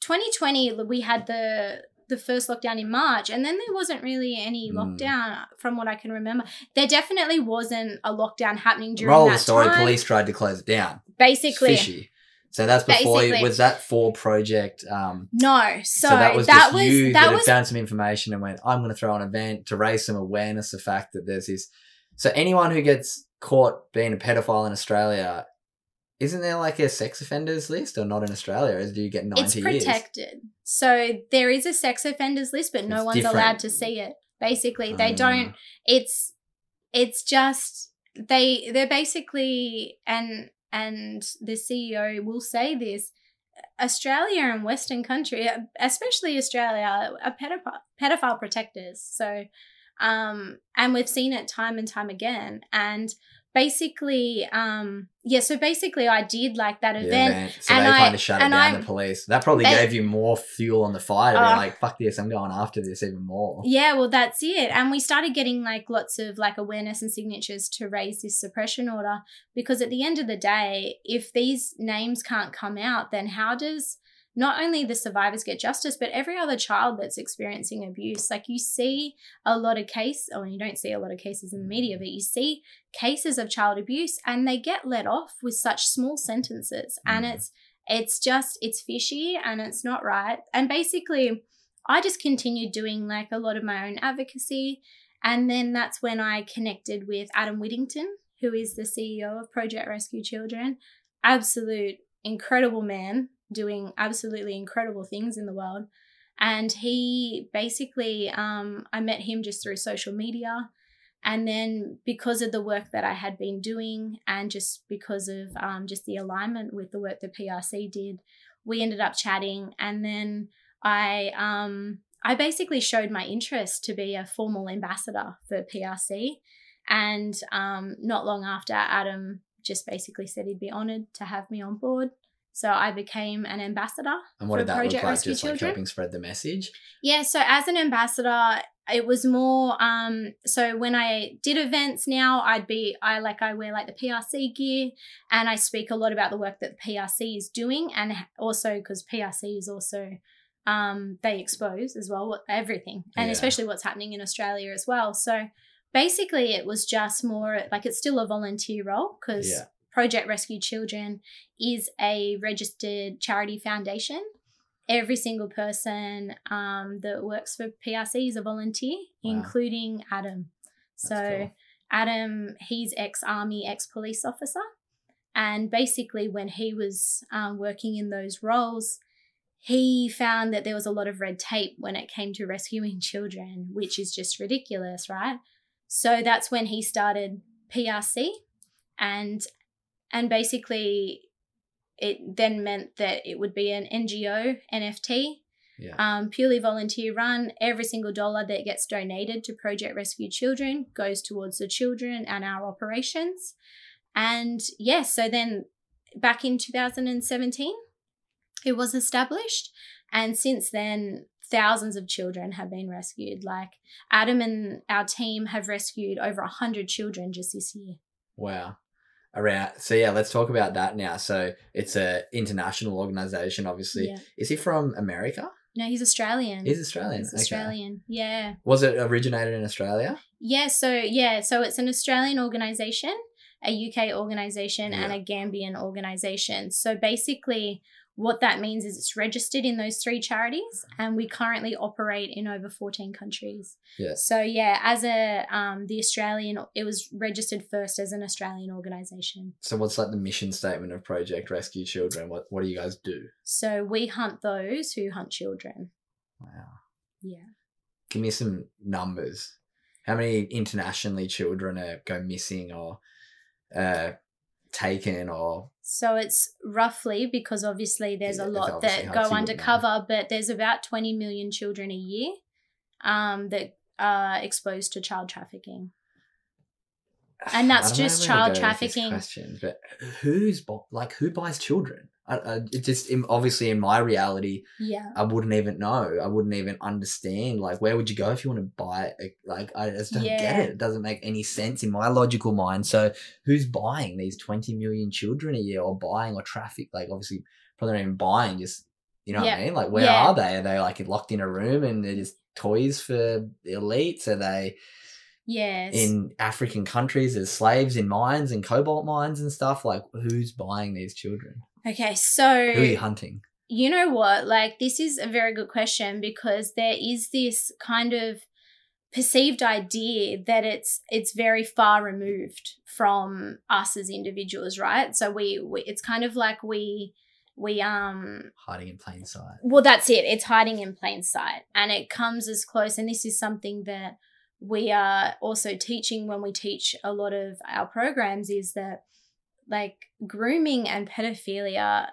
2020, we had the, the first lockdown in March, and then there wasn't really any Mm. lockdown from what I can remember. There definitely wasn't a lockdown happening during Roll that the story. time. Police tried to close it down. It's Basically, fishy. So that's before. Was that for project? Um, no. So, so, that was that was you that that, was found some information and went, I'm going to throw an event to raise some awareness of the fact that there's this. So anyone who gets caught being a pedophile in Australia, isn't there like a sex offenders list or not in Australia? Or do you get 90 it's years? protected. So there is a sex offenders list, but no It's one's different. allowed to see it. Basically, they Mm. don't. It's it's just they they're basically and and the CEO will say this. Australia and Western country, especially Australia, are pedophile, pedophile protectors. So, um, and we've seen it time and time again. And basically, um, yeah. So basically, I did like that event. man. So and they I- kind of shut it down, I- the police. That probably they- gave you more fuel on the fire to be Oh. like, fuck this, I'm going after this even more. Yeah, well, that's it. And we started getting like lots of like awareness and signatures to raise this suppression order because at the end of the day, if these names can't come out, then how does not only the survivors get justice, but every other child that's experiencing abuse? Like you see a lot of case, or you don't see a lot of cases in the media, but you see cases of child abuse and they get let off with such small sentences. And Mm. it's it's just it's fishy and it's not right. And basically I just continued doing like a lot of my own advocacy. And then that's when I connected with Adam Whittington, who is the CEO of Project Rescue Children. Absolute incredible man doing absolutely incredible things in the world. And he basically, um, I met him just through social media. And then because of the work that I had been doing and just because of um, just the alignment with the work that PRC did, we ended up chatting. And then I um I basically showed my interest to be a formal ambassador for PRC, and um, not long after, Adam just basically said he'd be honoured to have me on board. So I became an ambassador. And what for did that Project look like? Rescue Just like helping spread the message? Yeah, so as an ambassador, it was more um so when I did events now, I'd be I like I wear like the PRC gear and I speak a lot about the work that the PRC is doing and also because PRC is also um they expose as well what everything and Yeah. especially what's happening in Australia as well. So basically it was just more like it's still a volunteer role because Yeah. Project Rescue Children is a registered charity foundation every single person um, that works for PRC is a volunteer, Wow. including Adam. That's So, cool. Adam, he's ex army, ex police officer. And basically, when he was um, working in those roles, he found that there was a lot of red tape when it came to rescuing children, which is just ridiculous, right? So that's when he started PRC, and and basically, it then meant that it would be an NGO NFP Yeah. um, purely volunteer run. Every single dollar that gets donated to Project Rescue Children goes towards the children and our operations. And yes, so then back in 2017, it was established. And since then, thousands of children have been rescued. Like Adam and our team have rescued over 100 children just this year. Wow. Around so yeah, let's talk about that now. So it's a international organization, obviously. Yeah. Is he from America? No, he's Australian. He's Australian. He's okay. Australian. Yeah. Was it originated in Australia? Yeah, so yeah, so it's an Australian organization, a UK organization, and a Gambian organization. So basically, what that means is it's registered in those three charities, and we currently operate in over fourteen countries. Yeah. So yeah, as a um, the Australian, it was registered first as an Australian organization. So what's like the mission statement of Project Rescue Children? What what do you guys do? So we hunt those who hunt children. Wow. Yeah. Give me some numbers. How many internationally children are go missing or uh taken or So it's roughly because obviously there's Yeah, a lot obviously that go undercover, but there's about 20 million children a year um, that are exposed to child trafficking. And that's I don't know just child go with this trafficking. Question, but who's like who buys children? I, just in, obviously in my reality, Yeah. I wouldn't even know. I wouldn't even understand. Like, where would you go if you want to buy it? Like, I just don't get it. It doesn't make any sense in my logical mind. So, who's buying these 20 million children a year or buying or traffic? Like, obviously, probably not even buying, just, you know what I mean? Like, where Yeah. are they? Are they like locked in a room and they're just toys for the elites? Are they Yes. in African countries as slaves in mines and cobalt mines and stuff? Like, who's buying these children? Okay, so Who are you hunting? you know what? Like, this is a very good question because there is this kind of perceived idea that it's it's very far removed from us as individuals, right? So we, we it's kind of like we we um Hiding in plain sight. well that's it it's hiding in plain sight and it comes as close and this is something that we are also teaching when we teach a lot of our programs is that like grooming and pedophilia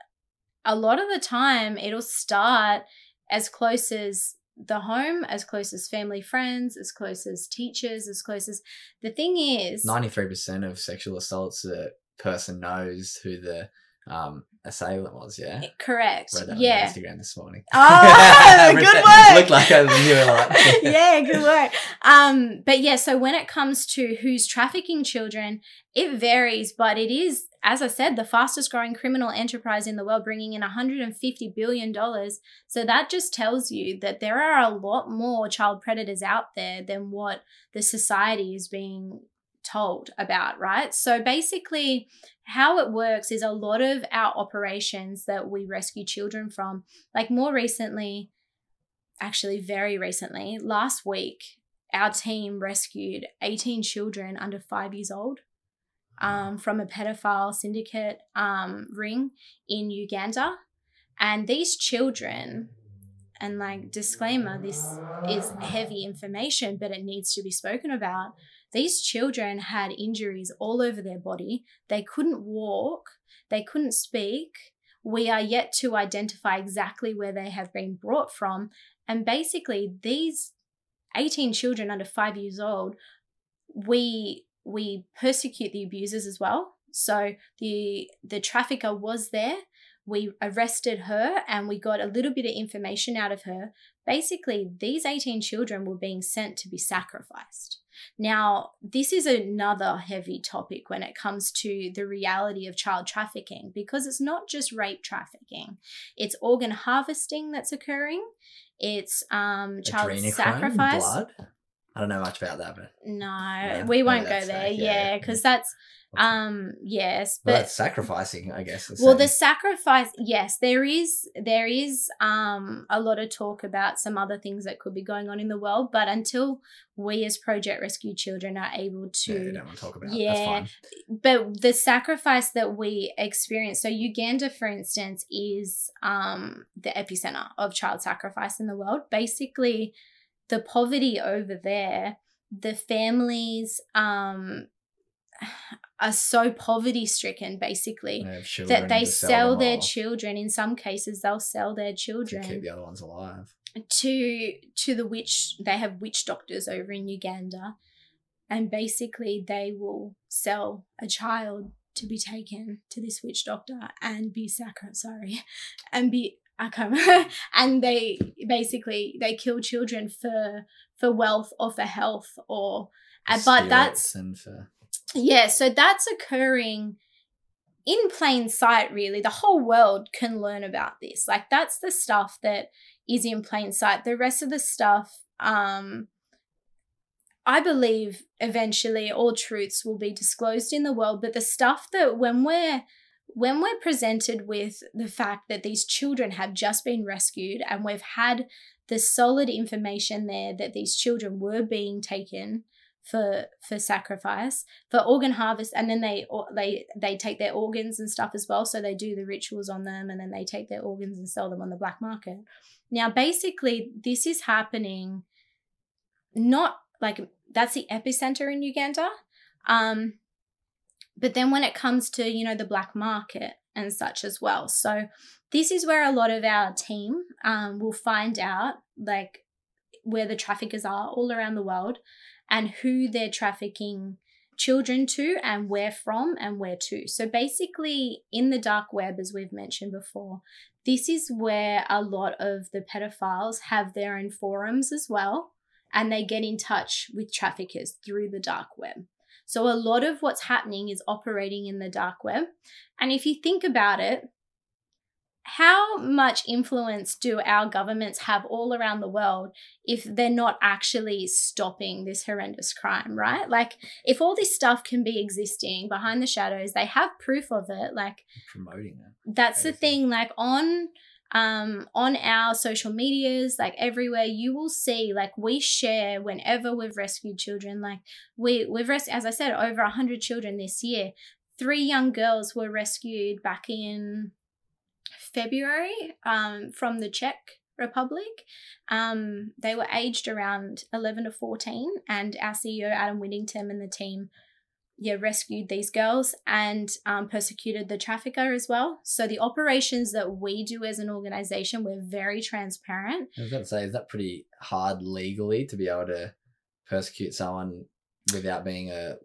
a lot of the time it'll start as close as the home, as close as family, friends, as close as teachers, as close as the thing is 93% of sexual assaults, the person knows who the um, assailant was, yeah? correct. Read on yeah. Instagram this morning. Oh, good work. looked like I knew a lot. yeah, good work. Um, but yeah, so when it comes to who's trafficking children, it varies, but it is, as I said, the fastest growing criminal enterprise in the world, bringing in 150 billion dollars. So that just tells you that there are a lot more child predators out there than what the society is being told about, right? So basically, how it works is a lot of our operations that we rescue children from, like more recently, actually very recently, last week, our team rescued 18 children under five years old um, from a pedophile syndicate um, ring in Uganda. And these children, and like disclaimer, this is heavy information, but it needs to be spoken about. These children had injuries all over their body. They couldn't walk, they couldn't speak. We are yet to identify exactly where they have been brought from. And basically, these 18 children under five years old, we we persecute the abusers as well. So the the trafficker was there. We arrested her and we got a little bit of information out of her. Basically, these 18 children were being sent to be sacrificed. Now, this is another heavy topic when it comes to the reality of child trafficking because it's not just rape trafficking, it's organ harvesting that's occurring, it's um, child sacrifice. Blood? I don't know much about that, but No, we won't go there. yeah, Yeah, yeah. because that's um yes, well, but that's sacrificing, I guess. well same. the sacrifice yes there is there is um a lot of talk about some other things that could be going on in the world but until we as project rescue children are able to you don't want to talk about. Yeah. That's fine. but the sacrifice that we experience so uganda for instance is um the epicenter of child sacrifice in the world basically the poverty over there the families um are so poverty stricken basically They that they to sell, their off children in some cases they'll sell their to children keep the other ones alive. to to the witch they have witch doctors over in Uganda and basically they will sell a child to be taken to this witch doctor and be sacred sorry and be I can't and they basically they kill children for for wealth or for health or uh, but that's Spirits for yeah, so that's occurring in plain sight, really. The whole world can learn about this. Like, that's the stuff that is in plain sight. The rest of the stuff, um, I believe eventually all truths will be disclosed in the world, but the stuff that when we're when we're presented with the fact that these children have just been rescued and we've had the solid information there that these children were being taken for for sacrifice for organ harvest and then they they they take their organs and stuff as well so they do the rituals on them and then they take their organs and sell them on the black market. Now basically this is happening not like that's the epicenter in uganda. Um but then when it comes to you know the black market and such as well so this is where a lot of our team um, will find out like where the traffickers are all around the world and who they're trafficking children to and where from and where to. So basically, in the dark web, as we've mentioned before, this is where a lot of the pedophiles have their own forums as well, and they get in touch with traffickers through the dark web. So a lot of what's happening is operating in the dark web. And if you think about it, how much influence do our governments have all around the world if they're not actually stopping this horrendous crime, right? Like, if all this stuff can be existing behind the shadows, they have proof of it. Like, promoting it. that's the thing. Like, on um on our social medias like everywhere you will see like we share whenever we've rescued children like we we've rescued as i said over 100 children this year three young girls were rescued back in February um, from the Czech Republic. Um, they were aged around 11 to 14, and our CEO, Adam Whittington, and the team yeah rescued these girls and um, persecuted the trafficker as well. So the operations that we do as an organization, we're very transparent. I was going to say, is that pretty hard legally to be able to persecute someone without being a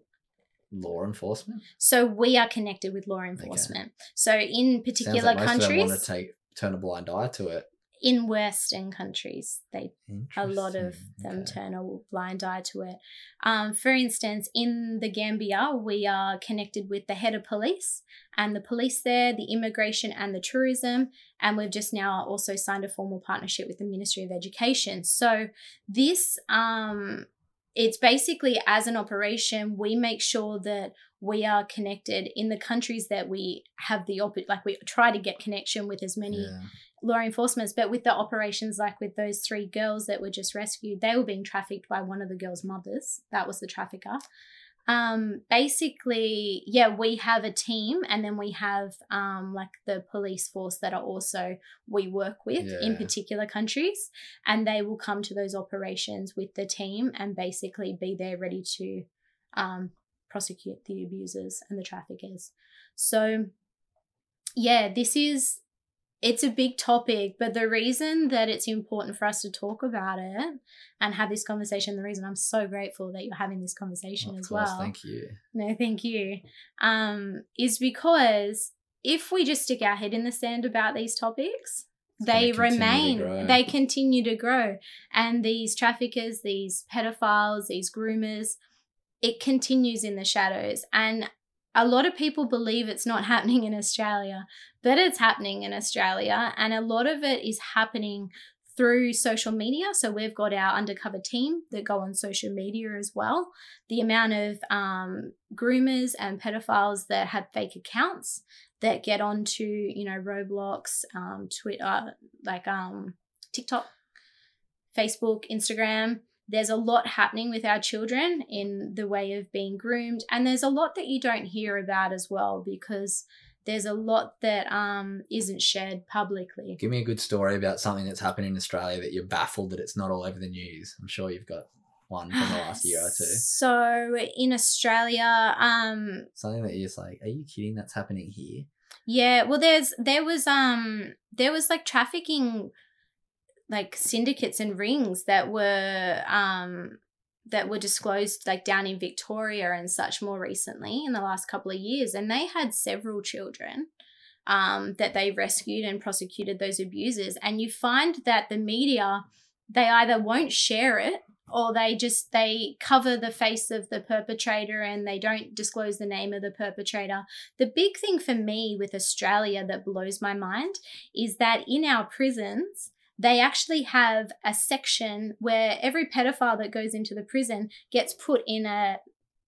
law enforcement? So we are connected with law enforcement. So in Sounds particular like most of them countries, want to take turn a blind eye to it. In Western countries, they a lot of them Okay. turn a blind eye to it. Um, for instance, in the Gambia, we are connected with the head of police and the police there, the immigration and the tourism, and we've just now also signed a formal partnership with the Ministry of Education. So this, um, it's basically as an operation, we make sure that we are connected in the countries that we have the op- like we try to get connection with as many Yeah. Law enforcement, but with the operations like with those three girls that were just rescued, they were being trafficked by one of the girls' mothers. That was the trafficker. Um, basically, yeah, we have a team and then we have um like the police force that are also we work with in particular countries and they will come to those operations with the team and basically be there ready to um prosecute the abusers and the traffickers. So yeah, this is it's a big topic, but the reason that it's important for us to talk about it and have this conversation, the reason I'm so grateful that you're having this conversation Of as course, well. thank you. No, thank you. Um, is because if we just stick our head in the sand about these topics, It's they remain, they continue to grow. And these traffickers, these pedophiles, these groomers, it continues in the shadows. And a lot of people believe it's not happening in Australia, but it's happening in Australia. And a lot of it is happening through social media. So we've got our undercover team that go on social media as well. The amount of um, groomers and pedophiles that have fake accounts that get onto, you know, Roblox, um, Twitter, like um, TikTok, Facebook, Instagram. There's a lot happening with our children in the way of being groomed. And there's a lot that you don't hear about as well because there's a lot that um, isn't shared publicly. Give me a good story about something that's happened in Australia that you're baffled that it's not all over the news. I'm sure you've got one from the last year or two. So in Australia, um, Something that you're just like, are you kidding? That's happening here. yeah, well, there's there was um there was like trafficking, like syndicates and rings that were um that were disclosed like down in Victoria and such more recently in the last couple of years, and they had several children. Um, that they rescued and prosecuted those abusers, and you find that the media they either won't share it or they just they cover the face of the perpetrator and they don't disclose the name of the perpetrator the big thing for me with australia that blows my mind is that in our prisons they actually have a section where every pedophile that goes into the prison gets put in a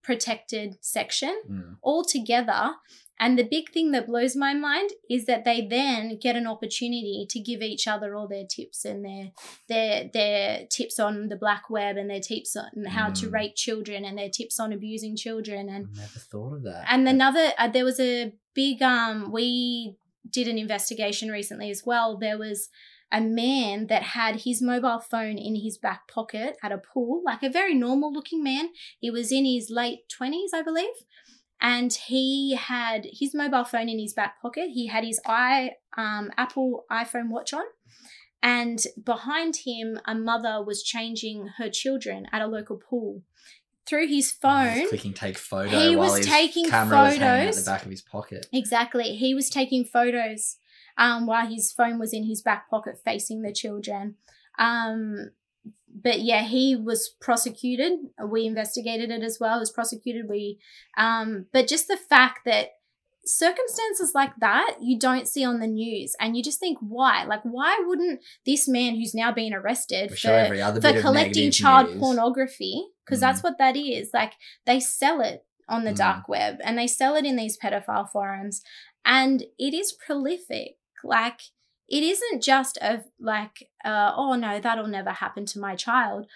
protected section Mm. all together. And the big thing that blows my mind is that they then get an opportunity to give each other all their tips and their their their tips on the black web and their tips on how to Mm. rape children and their tips on abusing children and I never thought of that. and another uh, there was a big um we did an investigation recently as well there was a man that had his mobile phone in his back pocket at a pool like a very normal looking man he was in his late 20s i believe and he had his mobile phone in his back pocket he had his i um, apple iphone watch on and behind him a mother was changing her children at a local pool through his phone clicking take photo He was taking camera was photos. the back of his pocket. Exactly. He was taking photos um, while his phone was in his back pocket facing the children. Um, but yeah, he was prosecuted. We investigated it as well. He was prosecuted. We, um, but just the fact that circumstances like that you don't see on the news, and you just think, why? Like, why wouldn't this man who's now been arrested for show for collecting child news. pornography because Mm. that's what that is like they sell it on the Mm. dark web and they sell it in these pedophile forums and it is prolific like it isn't just of like uh, oh no that'll never happen to my child.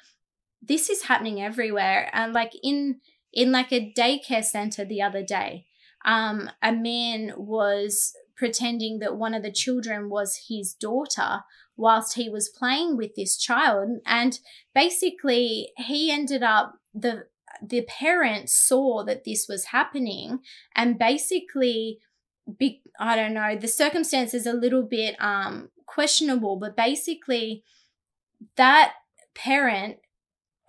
This is happening everywhere and like in in like a daycare center the other day um a man was pretending that one of the children was his daughter whilst he was playing with this child and basically he ended up the the parent saw that this was happening and basically I don't know, the circumstances a little bit um questionable, but basically that parent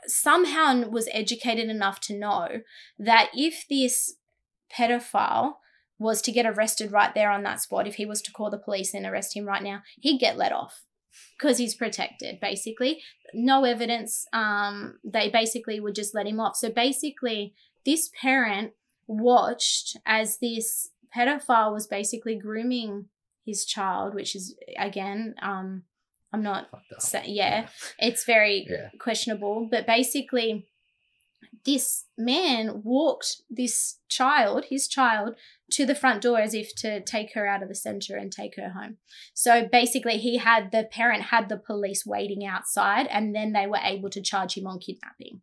somehow was educated enough to know that if this pedophile was to get arrested right there on that spot, if he was to call the police and arrest him right now, he'd get let off because he's protected basically. No evidence um they basically would just let him off. So basically this parent watched as this pedophile was basically grooming his child which is again um i'm not sa- yeah, it's very Yeah. questionable but basically this man walked this child his child to the front door as if to take her out of the center and take her home. So basically he had the parent had the police waiting outside and then they were able to charge him on kidnapping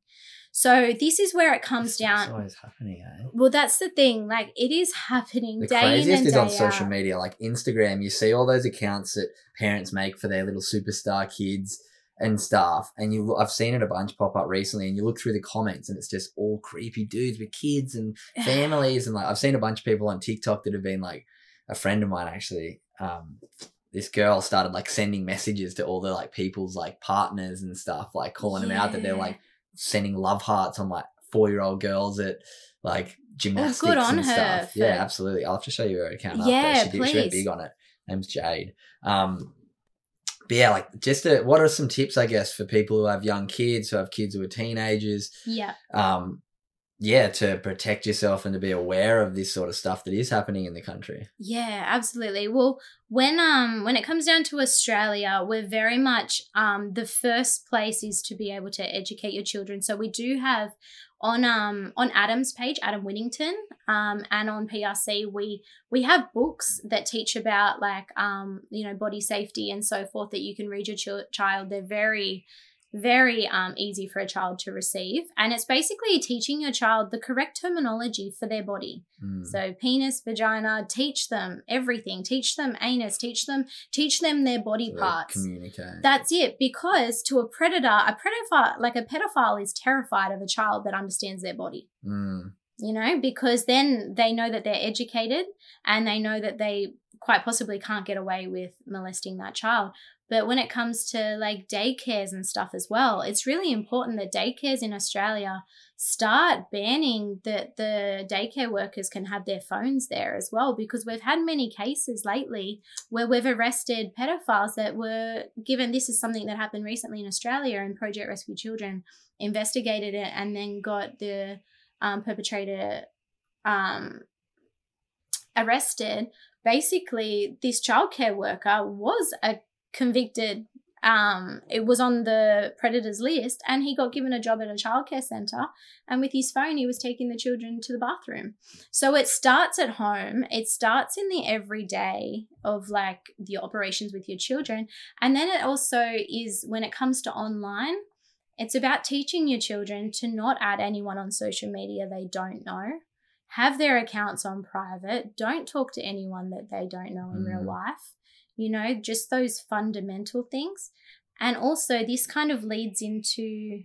so this is where it comes It's down always happening, eh? well that's the thing like it is happening The day in craziest is on social out. media, like Instagram. You see all those accounts that parents make for their little superstar kids and stuff, and you. I've seen it a bunch pop up recently, and you look through the comments, and it's just all creepy dudes with kids and families, and like I've seen a bunch of people on TikTok that have been like a friend of mine actually. Um, this girl started like sending messages to all the like people's like partners and stuff, like calling them out that they're like sending love hearts on like four year old girls at like gymnastics on and her stuff. Yeah, absolutely. I'll have to show you her account. Yeah, after. She, did, she went big on it. Name's Jade. Um, but yeah, like just to, what are some tips, I guess, for people who have young kids, who have kids who are teenagers, yeah um, yeah, to protect yourself and to be aware of this sort of stuff that is happening in the country. Yeah, absolutely. Well, when um when it comes down to Australia, we're very much um the first place is to be able to educate your children. So we do have on um on Adam's page, Adam Whittington, um and on PRC, we we have books that teach about like um you know body safety and so forth that you can read your ch- child. They're very very um, easy for a child to receive and it's basically teaching your child the correct terminology for their body Mm. so penis, vagina, teach them everything. Teach them anus, teach them teach them their body So parts. Communicate. That's it. Because to a predator, a pedophile like a pedophile is terrified of a child that understands their body. Mm. You know, because then they know that they're educated and they know that they quite possibly can't get away with molesting that child. But when it comes to like daycares and stuff as well, it's really important that daycares in Australia start banning that the daycare workers can have their phones there as well because we've had many cases lately where we've arrested pedophiles that were given this is something that happened recently in Australia and Project Rescue Children investigated it and then got the um, perpetrator um, arrested. Basically, this childcare worker was a convicted um it was on the predators list and he got given a job at a childcare center and with his phone he was taking the children to the bathroom. So it starts at home it starts in the everyday of like the operations with your children and then it also is when it comes to online it's about teaching your children to not add anyone on social media they don't know. Have their accounts on private don't talk to anyone that they don't know in real Mm. life you know, just those fundamental things. And also, this kind of leads into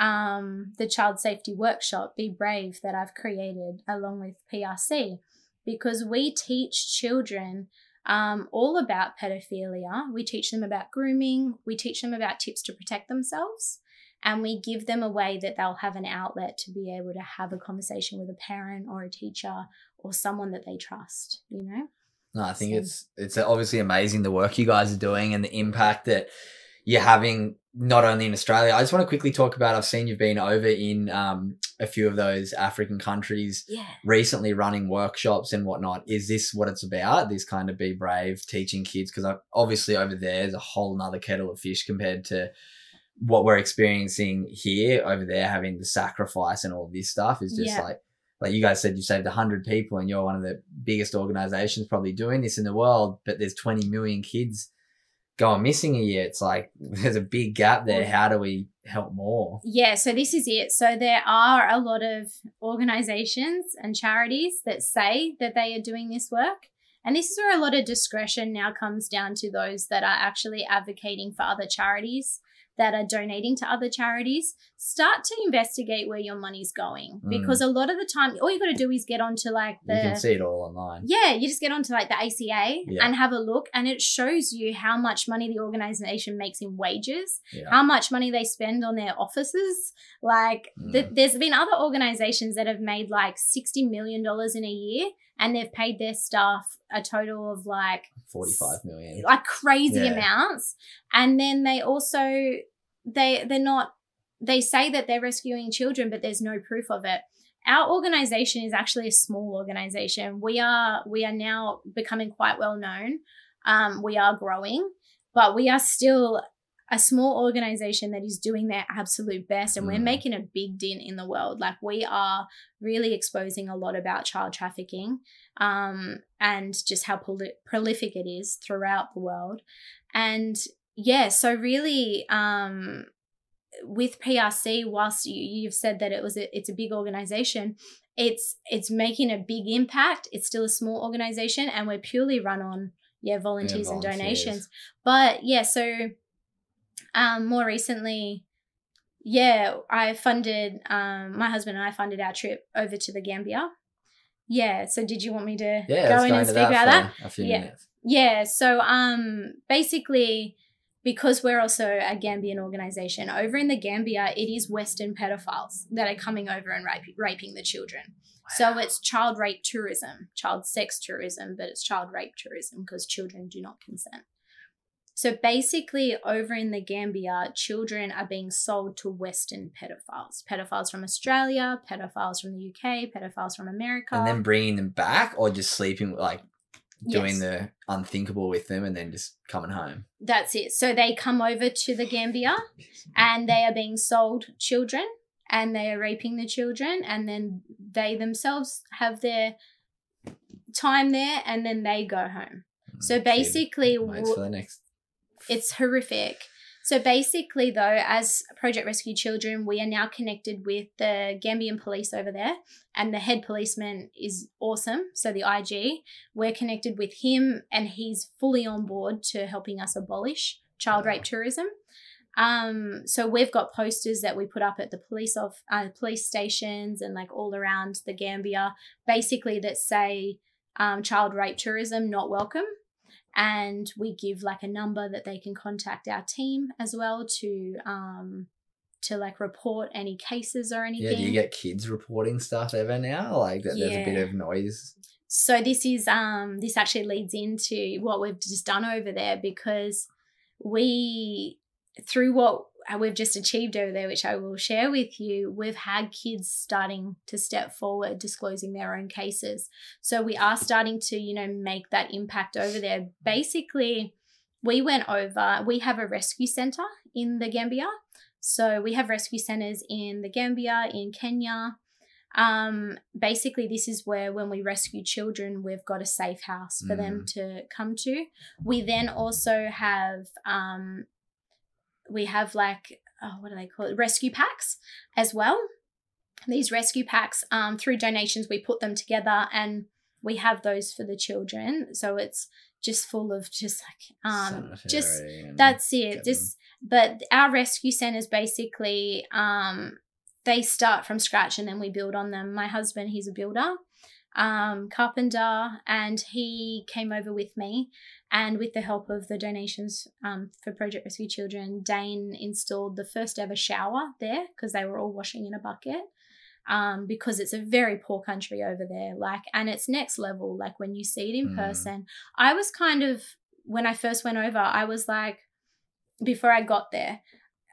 um, the child safety workshop, Be Brave, that I've created along with PRC, because we teach children um, all about pedophilia. We teach them about grooming, we teach them about tips to protect themselves. And we give them a way that they'll have an outlet to be able to have a conversation with a parent or a teacher or someone that they trust, you know? No, I think So- it's it's obviously amazing the work you guys are doing and the impact that you're having not only in Australia. I just want to quickly talk about. I've seen you've been over in um, a few of those African countries Yeah. recently, running workshops and whatnot. Is this what it's about? This kind of be brave, teaching kids because obviously over there is a whole nother kettle of fish compared to what we're experiencing here. Over there, having the sacrifice and all this stuff is just Yeah. like like you guys said, you saved 100 people and you're one of the biggest organizations probably doing this in the world, but there's 20 million kids going missing a year. It's like there's a big gap there. How do we help more? Yeah, so this is it. So there are a lot of organizations and charities that say that they are doing this work. And this is where a lot of discretion now comes down to those that are actually advocating for other charities that are donating to other charities, start to investigate where your money's going. Because a lot of the time, all you've got to do is get onto like the. you can see it all online. Yeah, you just get onto like the ACA Yeah. and have a look, and it shows you how much money the organization makes in wages, Yeah. how much money they spend on their offices. Like, Mm. there's been other organizations that have made like $60 million in a year, and they've paid their staff a total of like Forty-five million. like crazy Yeah. amounts and then they also they they're not they say that they're rescuing children but there's no proof of it our organization is actually a small organization we are we are now becoming quite well known um, we are growing but we are still a small organization that is doing their absolute best and we're Mm. making a big dent in the world like we are really exposing a lot about child trafficking um, and just how proli- prolific it is throughout the world. And yeah, so really, um, with PRC, whilst you, you've said that it was a, it's a big organization, it's it's making a big impact. It's still a small organization, and we're purely run on yeah volunteers and volunteers. donations. But yeah, so um, more recently, yeah, I funded um, my husband and I funded our trip over to the Gambia. Yeah, so did you want me to Yeah, go in and speak about that? A few Yeah. minutes. Yeah, so um basically because we're also a Gambian organization, over in the Gambia, it is Western pedophiles that are coming over and rape, raping the children. So it's child rape tourism, child sex tourism, but it's child rape tourism because children do not consent. So basically, over in the Gambia, children are being sold to Western pedophiles. Pedophiles from Australia, pedophiles from the UK, pedophiles from America. And then bringing them back, or just sleeping, like doing Yes. the unthinkable with them, and then just coming home. That's it. So they come over to the Gambia and they are being sold children and they are raping the children and then they themselves have their time there and then they go home. Hmm, so basically, waits for the next. It's horrific. So basically, though, as Project Rescue Children, we are now connected with the Gambian police over there, and the head policeman is awesome. So the IG, we're connected with him, and he's fully on board to helping us abolish child rape tourism. Um, so we've got posters that we put up at the police of uh, police stations and like all around the Gambia, basically that say um, child rape tourism not welcome and we give like a number that they can contact our team as well to um to like report any cases or anything. Yeah, do you get kids reporting stuff ever now? Like that, there's a bit of noise. so this is um this actually leads into what we've just done over there because we through what we've just achieved over there which i will share with you we've had kids starting to step forward disclosing their own cases. So we are starting to you know make that impact over there. Basically we went over we have a rescue center in the gambia. So we have rescue centers in the gambia in kenya. Um, basically, this is where when we rescue children, we've got a safe house for them to come to. We then also have um, we have like oh, what do they call it? Rescue packs as well. These rescue packs, um, through donations, we put them together and we have those for the children. So it's just full of just like um, just that's it. Just but our rescue centers basically um they start from scratch and then we build on them. My husband, he's a builder, um, carpenter, and he came over with me. And with the help of the donations um, for Project Rescue Children, Dane installed the first ever shower there because they were all washing in a bucket. Um, because it's a very poor country over there, like, and it's next level. Like when you see it in Mm. person, I was kind of when I first went over, I was like, before I got there,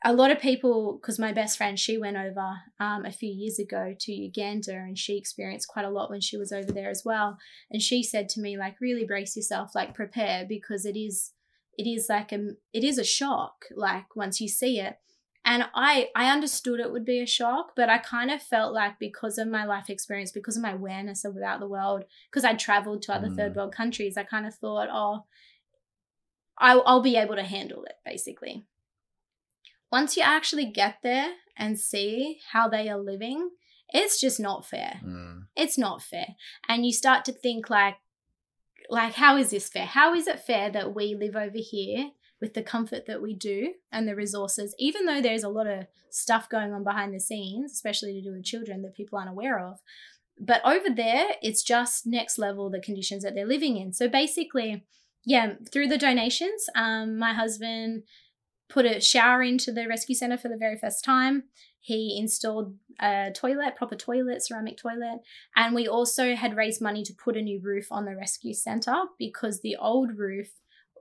a lot of people, because my best friend, she went over um, a few years ago to Uganda and she experienced quite a lot when she was over there as well. And she said to me, like, really brace yourself, like, prepare because it is, it is like a, it is a shock, like, once you see it. And I, I understood it would be a shock, but I kind of felt like because of my life experience, because of my awareness about the world, because I traveled to other Mm. third world countries, I kind of thought, oh, I'll, I'll be able to handle it, basically once you actually get there and see how they are living, it's just not fair. Mm. It's not fair. And you start to think like like how is this fair? How is it fair that we live over here with the comfort that we do and the resources, even though there's a lot of stuff going on behind the scenes, especially to do with children that people aren't aware of. But over there, it's just next level the conditions that they're living in. So basically, yeah, through the donations, um, my husband put a shower into the rescue center for the very first time. He installed a toilet, proper toilet, ceramic toilet. And we also had raised money to put a new roof on the rescue center because the old roof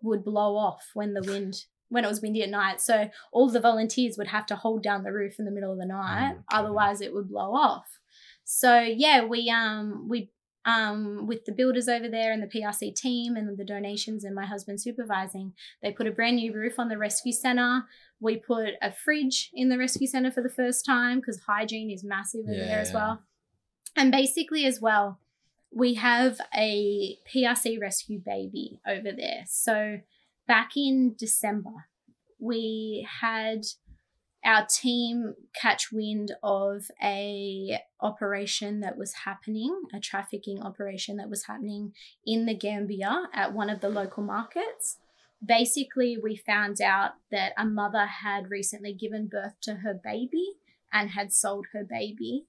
would blow off when the wind when it was windy at night. So all the volunteers would have to hold down the roof in the middle of the night, Okay. otherwise it would blow off. So yeah, we um we um with the builders over there and the PRC team and the donations and my husband supervising, they put a brand new roof on the rescue center. We put a fridge in the rescue center for the first time because hygiene is massive over there as well. And basically as well, we have a PRC rescue baby over there. So back in December, we had our team catch wind of a operation that was happening, a trafficking operation that was happening in the Gambia at one of the local markets. Basically, we found out that a mother had recently given birth to her baby and had sold her baby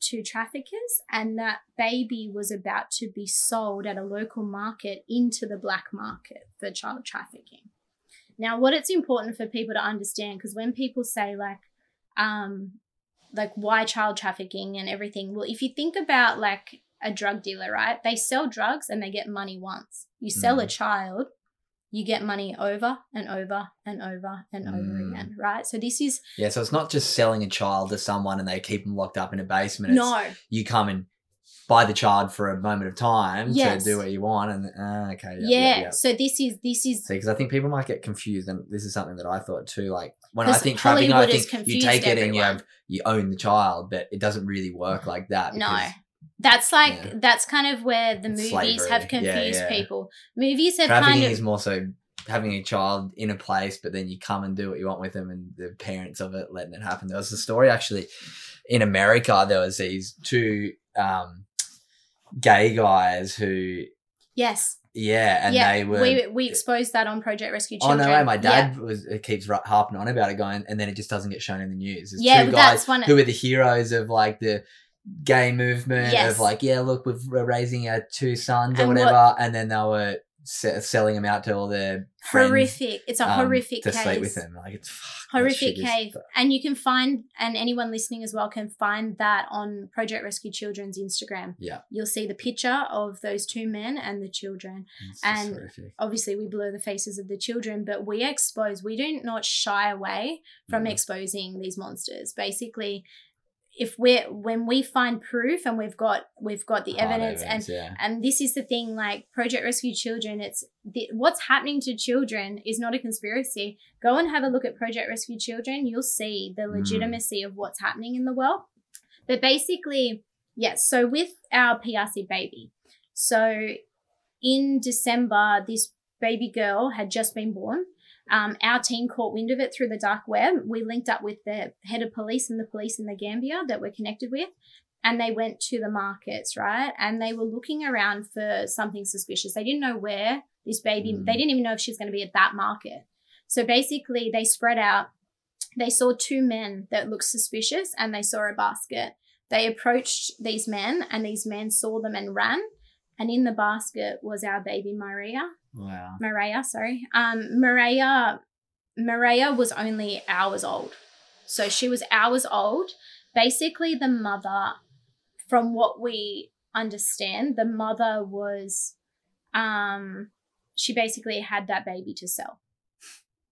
to traffickers, and that baby was about to be sold at a local market into the black market for child trafficking. Now, what it's important for people to understand, because when people say like, um, like why child trafficking and everything, well, if you think about like a drug dealer, right? They sell drugs and they get money once. You sell a child, you get money over and over and over and over Mm. again, right? So this is Yeah, so it's not just selling a child to someone and they keep them locked up in a basement. It's no, You come and buy the child for a moment of time Yes. to do what you want, and uh, okay, yeah, yeah. yeah, yeah. So this is this is See, because I think people might get confused, and this is something that I thought too. Like when I think trafficking, I think you take it and you have you own the child, but it doesn't really work like that. No. that's like Yeah. that's kind of where the It's movies slavery. have confused yeah. people. Movies have Trafficking kind of is more so having a child in a place, but then you come and do what you want with them, and the parents of it letting it happen. There was a story actually in America. There was these two um, gay guys who, yes, yeah, and yeah. they were. we we exposed that on Project Rescue Oh Children. no way! My Yeah. dad was uh, keeps harping on about it, going, and then it just doesn't get shown in the news. There's Yeah, two guys that's one- who are the heroes of like the gay movement Yes. of like, yeah, look, we're raising our two sons or And what- whatever, and then they were se- selling them out to all their friends, horrific. It's a um, horrific to case. sleep with them. Like it's fuck, horrific shit is- case. and you can find and anyone listening as well can find that on project rescue children's instagram. Yeah, you'll see the picture of those two men and the children. It's And- obviously we blur the faces of the children but we expose we do not shy away from exposing these monsters. Basically if we're when we find proof and we've got we've got the evidence, and yeah. and this is the thing like project rescue children it's the, what's happening to children is not a conspiracy go and have a look at project rescue children you'll see the Mm. legitimacy of what's happening in the world but basically yes so with our prc baby so in december this baby girl had just been born um, our team caught wind of it through the dark web. We linked up with the head of police and the police in the Gambia that we're connected with, and they went to the markets, right? And they were looking around for something suspicious. They didn't know where this baby, Mm. they didn't even know if she was going to be at that market. So basically, they spread out. They saw two men that looked suspicious and they saw a basket. They approached these men, and these men saw them and ran. And in the basket was our baby Maria. Wow. Maria, sorry. Um, Maria, Maria was only hours old, so she was hours old. Basically, the mother, from what we understand, the mother was, um, she basically had that baby to sell,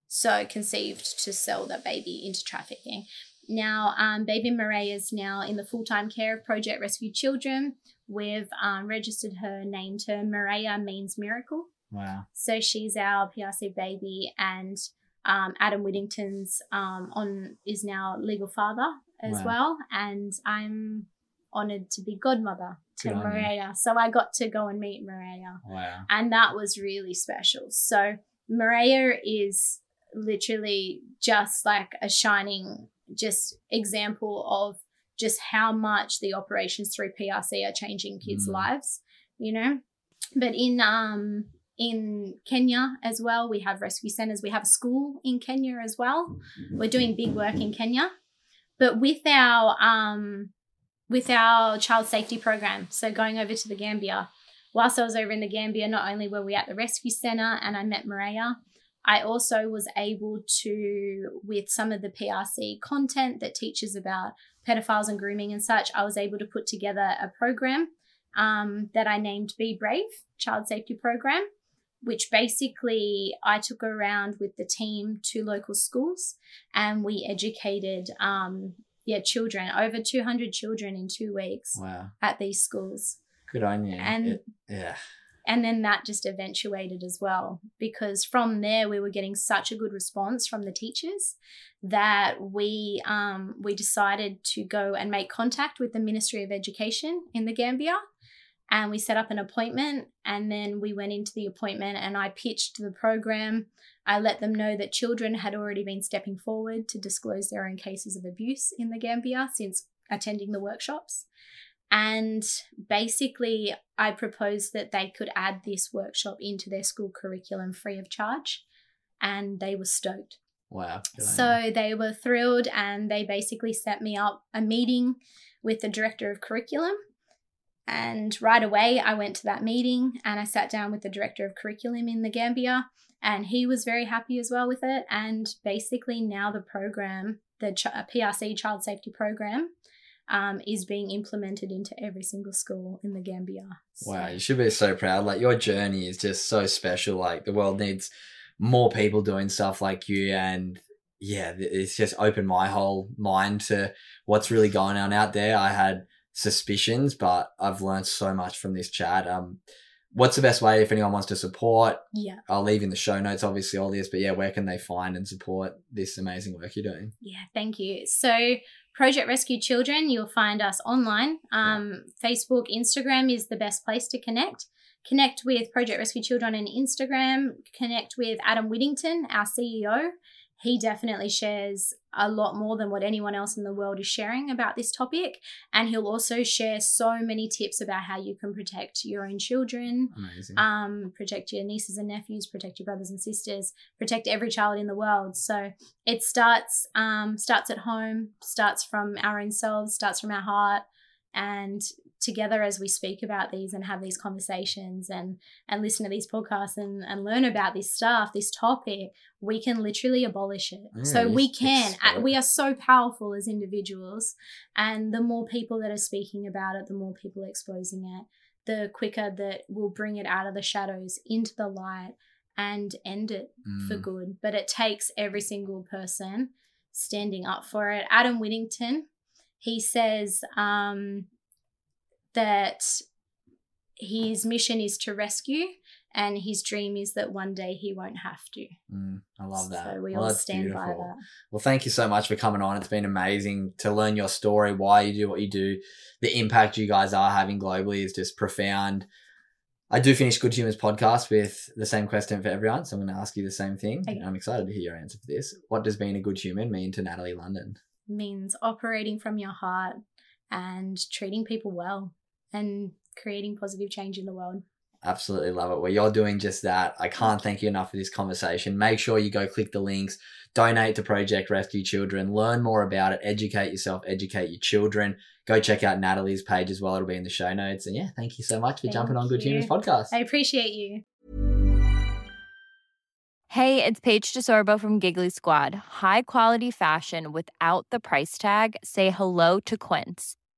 so conceived to sell that baby into trafficking. Now, um, baby Maria is now in the full time care of Project Rescue Children. We've um, registered her name to Maria means miracle. Wow. So she's our PRC baby, and um, Adam Whittington's um, on is now legal father as Wow. well, and I'm honoured to be godmother to Good. Maria. So I got to go and meet Maria, Wow. and that was really special. So Maria is literally just like a shining just example of just how much the operations through PRC are changing kids' Mm. lives, you know. But in um in Kenya as well. We have rescue centers. We have a school in Kenya as well. We're doing big work in Kenya. But with our um, with our child safety program, so going over to the Gambia, whilst I was over in the Gambia, not only were we at the rescue center and I met Maria, I also was able to, with some of the PRC content that teaches about pedophiles and grooming and such, I was able to put together a program um, that I named Be Brave Child Safety Program, which basically I took around with the team to local schools and we educated um, yeah children over 200 children in two weeks Wow. at these schools Good on you. And- It- yeah. And then that just eventuated as well because from there we were getting such a good response from the teachers that we um, we decided to go and make contact with the ministry of education in the gambia. And we set up an appointment and then we went into the appointment and i pitched the program. I let them know that children had already been stepping forward to disclose their own cases of abuse in the gambia since attending the workshops and basically, I proposed that they could add this workshop into their school curriculum free of charge. And they were stoked. Wow. Good on you. So they were thrilled and they basically set me up a meeting with the director of curriculum. And right away, I went to that meeting and I sat down with the director of curriculum in the Gambia, and he was very happy as well with it. And basically, now the program, the PRC Child Safety Program, um, is being implemented into every single school in the Gambia. So- Wow, you should be so proud. Like your journey is just so special. Like the world needs more people doing stuff like you and yeah, it's just opened my whole mind to what's really going on out there. I had suspicions, but I've learned so much from this chat. Um what's the best way if anyone wants to support? Yeah. I'll leave in the show notes obviously all this, but yeah, where can they find and support this amazing work you're doing? Yeah, thank you. So, Project Rescue Children, you'll find us online. Um, Facebook, Instagram is the best place to connect. Connect with Project Rescue Children on Instagram. Connect with Adam Whittington, our CEO. He definitely shares a lot more than what anyone else in the world is sharing about this topic. And he'll also share so many tips about how you can protect your own children, Amazing. um, protect your nieces and nephews, protect your brothers and sisters, protect every child in the world. So it starts um, starts at home, starts from our own selves, starts from our heart, and together as we speak about these and have these conversations and and listen to these podcasts and, and learn about this stuff, this topic, we can literally abolish it. Yeah, so we can. expel. We are so powerful as individuals, and the more people that are speaking about it, the more people exposing it the quicker that we'll bring it out of the shadows into the light and end it for Mm. good. But it takes every single person standing up for it. Adam Whittington, he says um, that his mission is to rescue, and his dream is that one day he won't have to. Mm, I love that. So we Well, all stand by beautiful. that. Well, thank you so much for coming on. It's been amazing to learn your story, why you do what you do. The impact you guys are having globally is just profound. I do finish Good Humans podcast with the same question for everyone, so I'm going to ask you the same thing. Okay. I'm excited to hear your answer for this. What does being a good human mean to Natalie London? means operating from your heart and treating people well and creating positive change in the world. Absolutely love it. Well, you're doing just that. I can't thank you enough for this conversation. Make sure you go click the links, donate to Project Rescue Children, learn more about it, educate yourself, educate your children. Go check out Natalie's page as well. It'll be in the show notes. And yeah, thank you so much for Thank jumping on Good you. Humans podcast. I appreciate you. Hey, it's Paige DeSorbo from Giggly Squad. High quality fashion without the price tag. Say hello to Quince.